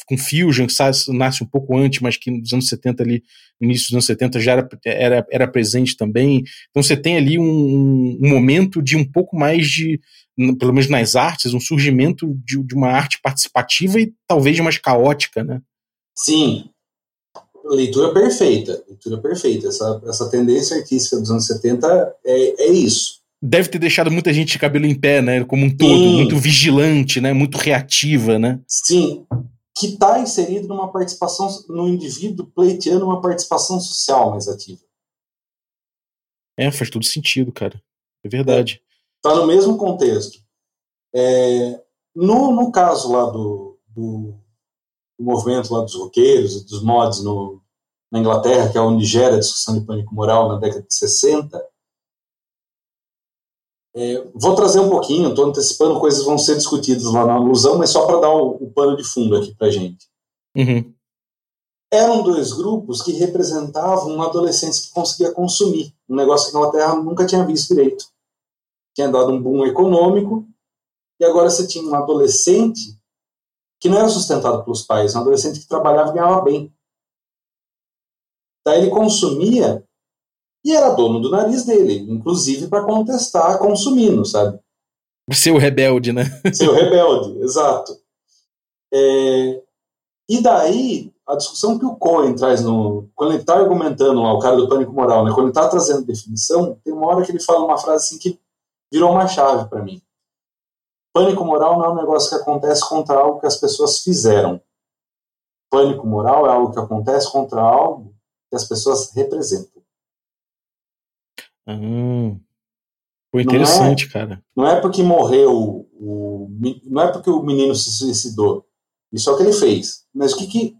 com fusion, que nasce um pouco antes, mas que nos anos 70 ali, no início dos anos 70 já era, era, era presente também. Então você tem ali um, um momento de um pouco mais de, pelo menos nas artes, um surgimento de, de uma arte participativa e talvez mais caótica, né? Sim, leitura perfeita, leitura perfeita. Essa, essa tendência artística dos anos 70 é, é isso. Deve ter deixado muita gente de cabelo em pé, né? Como um todo, Sim. muito vigilante, né? Muito reativa, né? Sim, que está inserido numa participação, no indivíduo pleiteando uma participação social mais ativa. É, faz todo sentido, cara. É verdade. Está no mesmo contexto. É, no, no caso lá do, do, do movimento lá dos roqueiros e dos mods no, na Inglaterra, que é onde gera a discussão de pânico moral na década de 60. É, vou trazer um pouquinho, estou antecipando coisas que vão ser discutidas lá na alusão, mas só para dar o, o, pano de fundo aqui para gente. Uhum. Eram dois grupos que representavam uma adolescência que conseguia consumir, um negócio que a Inglaterra nunca tinha visto direito. Tinha dado um boom econômico, e agora você tinha um adolescente que não era sustentado pelos pais, um adolescente que trabalhava e ganhava bem. Daí ele consumia e era dono do nariz dele, inclusive para contestar consumindo, sabe? Ser o rebelde, né? Ser o rebelde, exato. É, e daí, a discussão que o Cohen traz no. Quando ele está argumentando lá, o cara do pânico moral, né, quando ele está trazendo definição, tem uma hora que ele fala uma frase assim que virou uma chave para mim. Pânico moral não é um negócio que acontece contra algo que as pessoas fizeram. Pânico moral é algo que acontece contra algo que as pessoas representam. Hum, foi interessante, não é, cara. Não é porque morreu, o, não é porque o menino se suicidou. Isso é o que ele fez. Mas o que, que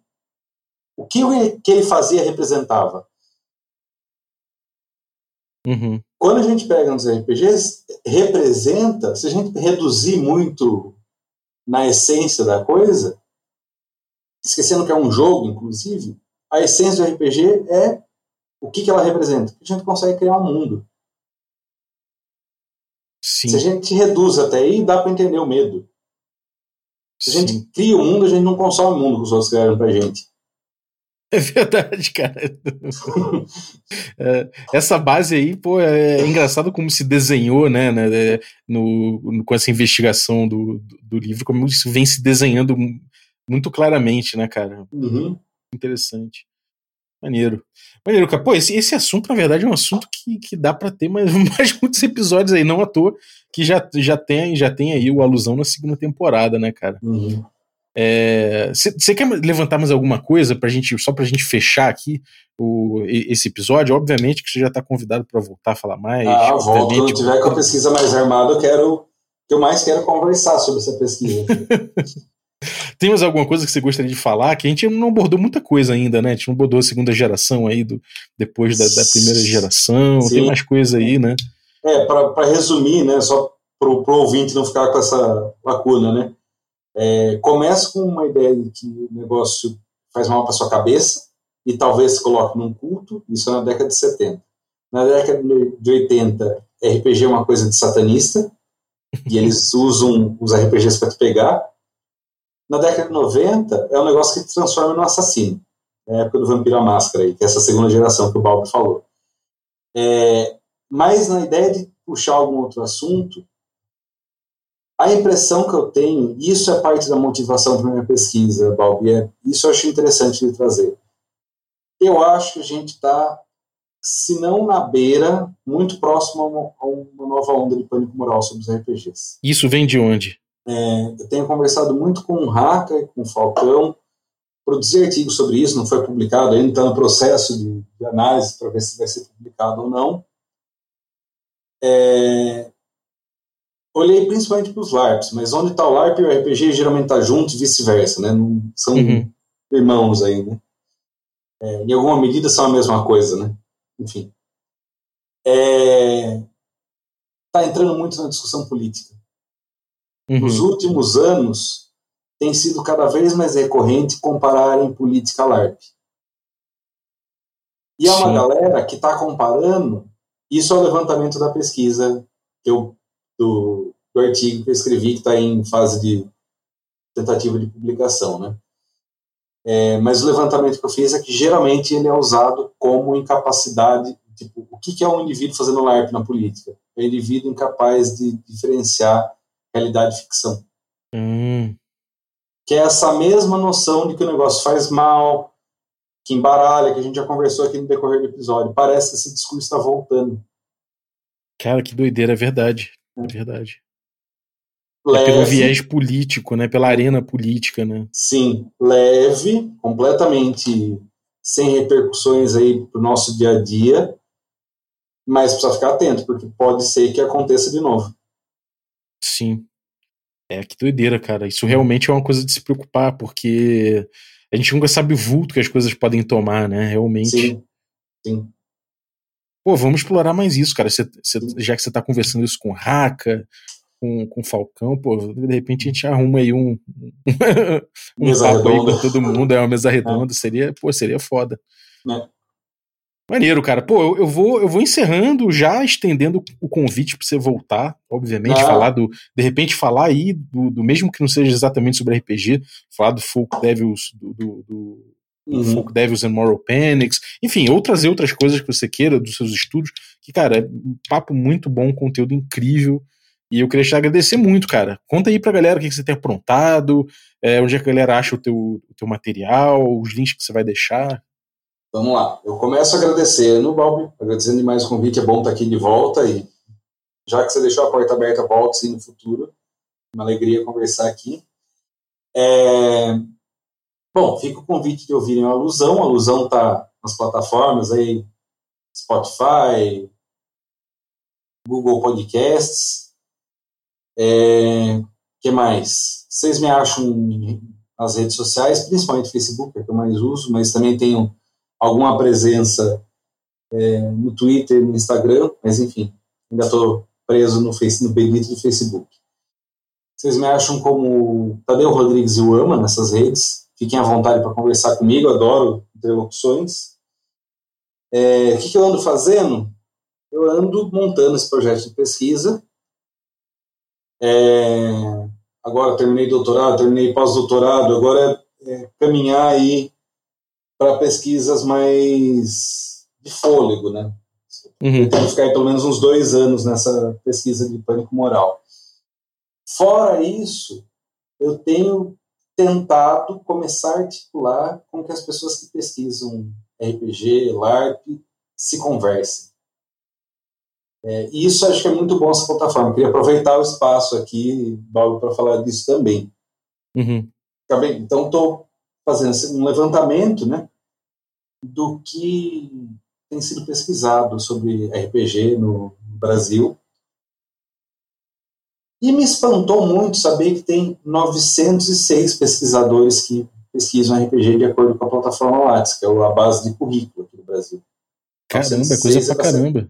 o que, que ele fazia representava? Uhum. Quando a gente pega nos RPGs, representa, se a gente reduzir muito na essência da coisa, esquecendo que é um jogo, inclusive, a essência do RPG é o que, que ela representa? Que a gente consegue criar um mundo. Sim. Se a gente reduz até aí, dá para entender o medo. Se a gente Sim. cria o um mundo, a gente não consome o mundo que os outros criaram pra gente. É verdade, cara. é, essa base aí, pô, é engraçado como se desenhou, né, né no, no, com essa investigação do, do, do, livro, como isso vem se desenhando muito claramente, né, cara? Uhum. Interessante. Maneiro. Maneiro, cara. Pô, esse, esse assunto, na verdade, é um assunto que, que dá para ter mais, mais muitos episódios aí, não à toa, que já, já, tem, já tem aí o alusão na segunda temporada, né, cara? Uhum. Você é, quer levantar mais alguma coisa pra gente, só pra gente fechar aqui o, esse episódio? Obviamente que você já tá convidado para voltar a falar mais. Ah, volto. Quando tiver com a pesquisa mais armada, eu quero. que eu mais quero conversar sobre essa pesquisa. Tem mais alguma coisa que você gostaria de falar? Que a gente não abordou muita coisa ainda, né? A gente não abordou a segunda geração aí, do, depois da, da primeira geração. Sim. Tem mais coisa aí, né? É, para resumir, né? Só pro, pro ouvinte não ficar com essa lacuna, né? É, começa com uma ideia de que o negócio faz mal para sua cabeça e talvez se coloque num culto, isso é na década de 70. Na década de 80, RPG é uma coisa de satanista, e eles usam os RPGs para te pegar. Na década de 90, é um negócio que te transforma num assassino. É a época do Vampiro à Máscara, aí, que é essa segunda geração que o Balbo falou. É, mas na ideia de puxar algum outro assunto, a impressão que eu tenho, isso é parte da motivação para minha pesquisa, Balbi, é, isso eu acho interessante de trazer. Eu acho que a gente está, se não na beira, muito próximo a uma, a uma, nova onda de pânico moral sobre os RPGs. Isso vem de onde? É, eu tenho conversado muito com o Raka e com o Falcão, produzir artigos sobre isso, não foi publicado ainda, está no processo de, de análise para ver se vai ser publicado ou não. É, olhei principalmente para os LARPs, mas onde está o LARP e o RPG geralmente está junto e vice-versa, né? Não, são uhum. irmãos aí, né? É, em alguma medida são a mesma coisa, né? Enfim. Está é, entrando muito na discussão política. Uhum. Nos últimos anos, tem sido cada vez mais recorrente compararem política LARP. E é uma Sim. galera que está comparando, isso é o levantamento da pesquisa que eu do, do artigo que eu escrevi, que está em fase de tentativa de publicação, né? É, mas o levantamento que eu fiz é que geralmente ele é usado como incapacidade, tipo, o que, que é um indivíduo fazendo LARP na política? É um indivíduo incapaz de diferenciar realidade e ficção. Hum. Que é essa mesma noção de que o negócio faz mal, que embaralha, que a gente já conversou aqui no decorrer do episódio. Parece que esse discurso está voltando. Cara, que doideira, é verdade. É verdade. Leve, é pelo viés político, né? Pela arena política, né? Sim, leve, completamente sem repercussões aí pro nosso dia a dia, mas precisa ficar atento, porque pode ser que aconteça de novo. Sim. É, que doideira, cara. Isso realmente é uma coisa de se preocupar, porque a gente nunca sabe o vulto que as coisas podem tomar, né? Realmente. Sim, sim. Pô, vamos explorar mais isso, cara. Cê, cê, já que você tá conversando isso com Raka, com, com Falcão, pô, de repente a gente arruma aí um, um Mesa papo aí redonda. com todo mundo, é uma mesa redonda, seria, pô, seria foda. É. Maneiro, cara. Pô, eu, eu vou, eu vou encerrando, já estendendo o convite pra você voltar, obviamente, Ah. falar do. De repente, falar aí do, do mesmo que não seja exatamente sobre RPG, falar do Folk Devils, do, do, do, Uhum. Folk Devils and Moral Panics, enfim, ou trazer outras coisas que você queira dos seus estudos, que, cara, é um papo muito bom, conteúdo incrível. E eu queria te agradecer muito, cara. Conta aí pra galera o que que você tem aprontado, é, onde é que a galera acha o teu, o teu material, os links que você vai deixar. Vamos lá. Eu começo agradecendo, Balbi, agradecendo demais o convite. É bom estar aqui de volta e já que você deixou a porta aberta, volte sim no futuro. Uma alegria conversar aqui. É, Bom, fica o convite de ouvirem a Alusão. A Alusão está nas plataformas aí, Spotify, Google Podcasts. É... que mais? Vocês me acham nas redes sociais, principalmente Facebook, é que eu mais uso, mas também tenho alguma presença é, no Twitter, no Instagram, mas enfim, ainda estou preso no, face, no do Facebook. Vocês me acham como Tadeu Rodrigues e o Ama nessas redes. Fiquem à vontade para conversar comigo, adoro interlocuções. É, o que, que eu ando fazendo? Eu ando montando esse projeto de pesquisa. É, agora terminei doutorado, terminei pós-doutorado, agora é, é caminhar aí para pesquisas mais de fôlego, né? Uhum. Eu tenho que ficar aí pelo menos uns dois anos nessa pesquisa de pânico moral. Fora isso, eu tenho tentado começar a articular com que as pessoas que pesquisam RPG, LARP, se conversem. É, e isso acho que é muito bom essa plataforma. Eu queria aproveitar o espaço aqui, Balbi, para falar disso também. Uhum. Acabei- Então, estou fazendo um levantamento né, do que tem sido pesquisado sobre RPG no Brasil. E me espantou muito saber que tem 906 pesquisadores que pesquisam RPG de acordo com a plataforma Lattes, que é a base de currículo aqui no Brasil. Caramba, é 906 coisa pra caramba.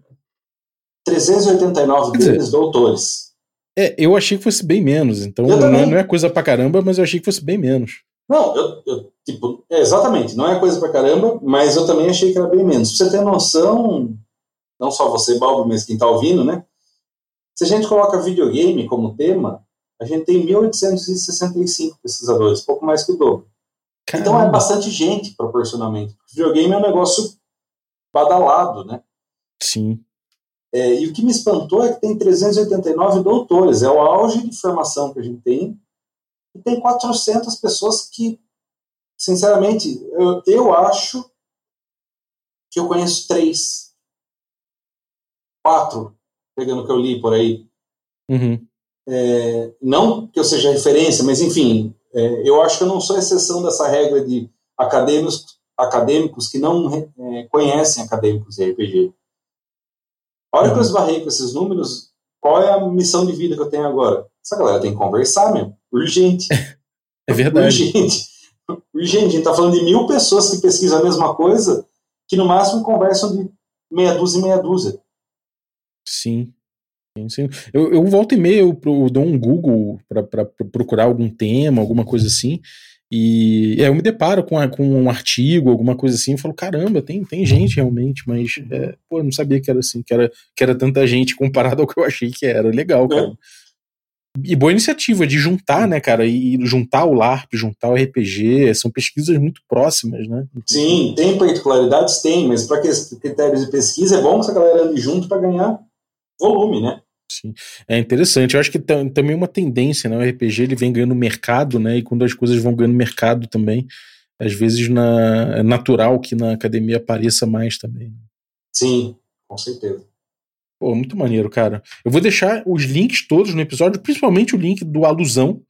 389 Quer dizer, deles doutores. É, eu achei que fosse bem menos, então não, não é coisa pra caramba, mas eu achei que fosse bem menos. Não, eu, eu, tipo, é, exatamente, não é coisa pra caramba, mas eu também achei que era bem menos. Pra você ter noção, não só você, Balbo, mas quem tá ouvindo, né? Se a gente coloca videogame como tema, a gente tem 1.865 pesquisadores, pouco mais que o dobro. Então é bastante gente, proporcionalmente. Videogame é um negócio badalado, né? Sim. É, e o que me espantou é que tem 389 doutores, é o auge de formação que a gente tem, e tem 400 pessoas que, sinceramente, eu, eu acho que eu conheço três, quatro, pegando o que eu li por aí. Uhum. É, não que eu seja referência, mas enfim, é, eu acho que eu não sou exceção dessa regra de acadêmicos, acadêmicos que não é, conhecem acadêmicos de RPG. A hora que eu esbarrei com esses números, qual é a missão de vida que eu tenho agora? Essa galera tem que conversar mesmo. Urgente. É verdade. Urgente. Urgente. A gente tá falando de mil pessoas que pesquisam a mesma coisa, que no máximo conversam de meia dúzia e meia dúzia. Sim. Eu, eu volto e meia, eu, dou um Google pra procurar algum tema, alguma coisa assim. E é, eu me deparo com, a- com um artigo, alguma coisa assim, e falo, caramba, tem, tem gente realmente, mas é, pô, eu não sabia que era assim, que era, que era tanta gente comparado ao que eu achei que era. Legal, cara. E boa iniciativa de juntar, né, cara? E juntar o LARP, juntar o RPG, são pesquisas muito próximas, né? Sim, tem particularidades? Tem, mas para critérios de pesquisa é bom que essa galera ande junto para ganhar volume, né? Sim. É interessante. Eu acho que tam- também uma tendência, né? O RPG ele vem ganhando mercado, né? E quando as coisas vão ganhando mercado também, às vezes na, é natural que na academia apareça mais também. Sim, com certeza. Pô, muito maneiro, cara. Eu vou deixar os links todos no episódio, principalmente o link do Alusão.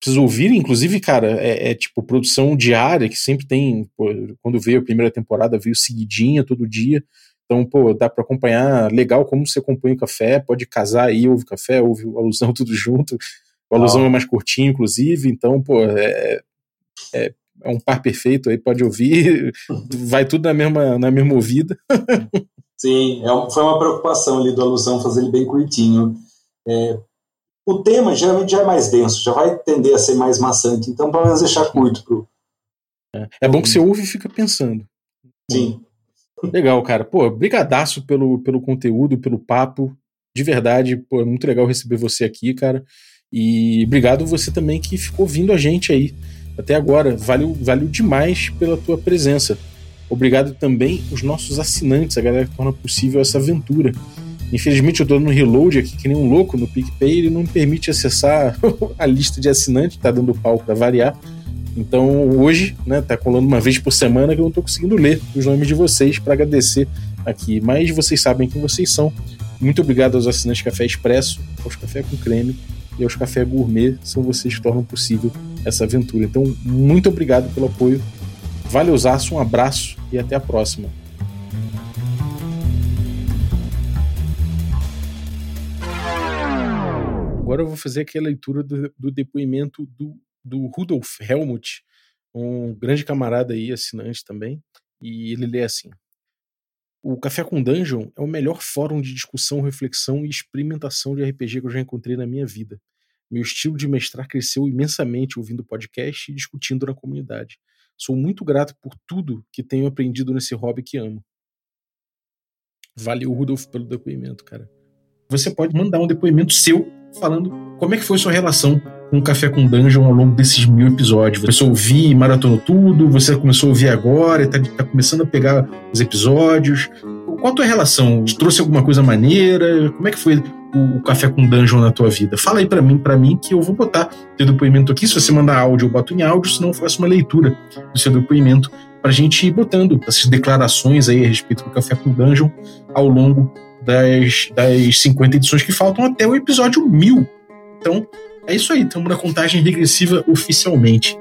Preciso ouvir, inclusive, cara, é, é tipo produção diária, que sempre tem. pô, quando veio a primeira temporada, veio seguidinha todo dia. Então, pô, dá pra acompanhar legal como você acompanha o café. Pode casar aí, ouve café, ouve o Alusão tudo junto. O Alusão Ah. é mais curtinho, inclusive. Então, pô, é, é é um par perfeito, aí pode ouvir, vai tudo na mesma, na mesma ouvida. Sim, é, foi uma preocupação ali do alusão fazer ele bem curtinho. É, o tema geralmente já é mais denso, já vai tender a ser mais maçante, então pelo menos deixar curto. Pro... É, é bom que você ouve e fica pensando. Sim. Legal, cara. Pô, brigadaço pelo, pelo conteúdo, pelo papo. De verdade, pô, é muito legal receber você aqui, cara. E obrigado você também que ficou vindo a gente aí até agora. Valeu, valeu demais pela tua presença. Obrigado também os nossos assinantes, a galera que torna possível essa aventura. Infelizmente eu tô no reload aqui que nem um louco no PicPay, ele não me permite acessar a lista de assinantes, tá dando pau para variar. Então hoje, né, tá colando uma vez por semana que eu não tô conseguindo ler os nomes de vocês para agradecer aqui. Mas vocês sabem quem vocês são. Muito obrigado aos assinantes Café Expresso, aos Café com Creme e aos Café Gourmet, são vocês que tornam possível essa aventura. Então, muito obrigado pelo apoio. Vale usaço, um abraço e até a próxima. Agora eu vou fazer aqui a leitura do, do depoimento do, do Rudolf Helmut, um grande camarada aí, assinante também, e ele lê assim: O Café com Dungeon é o melhor fórum de discussão, reflexão e experimentação de RPG que eu já encontrei na minha vida. Meu estilo de mestrar cresceu imensamente ouvindo podcast e discutindo na comunidade. Sou muito grato por tudo que tenho aprendido nesse hobby que amo. Valeu, Rudolf, pelo depoimento, cara. Você pode mandar um depoimento seu falando como é que foi sua relação com o Café com Dungeon ao longo desses mil episódios. Você ouviu e maratonou tudo? Você começou a ouvir agora e tá, tá, começando a pegar os episódios? Qual a tua relação? Te trouxe alguma coisa maneira? Como é que foi o, Café com Dungeon na tua vida? Fala aí para mim, para mim, que eu vou botar teu depoimento aqui. Se você mandar áudio, eu boto em áudio, senão eu faço uma leitura do seu depoimento pra gente ir botando essas declarações aí a respeito do Café com Dungeon ao longo das, das 50 edições que faltam até o episódio 1000. Então, é isso aí, estamos na contagem regressiva oficialmente.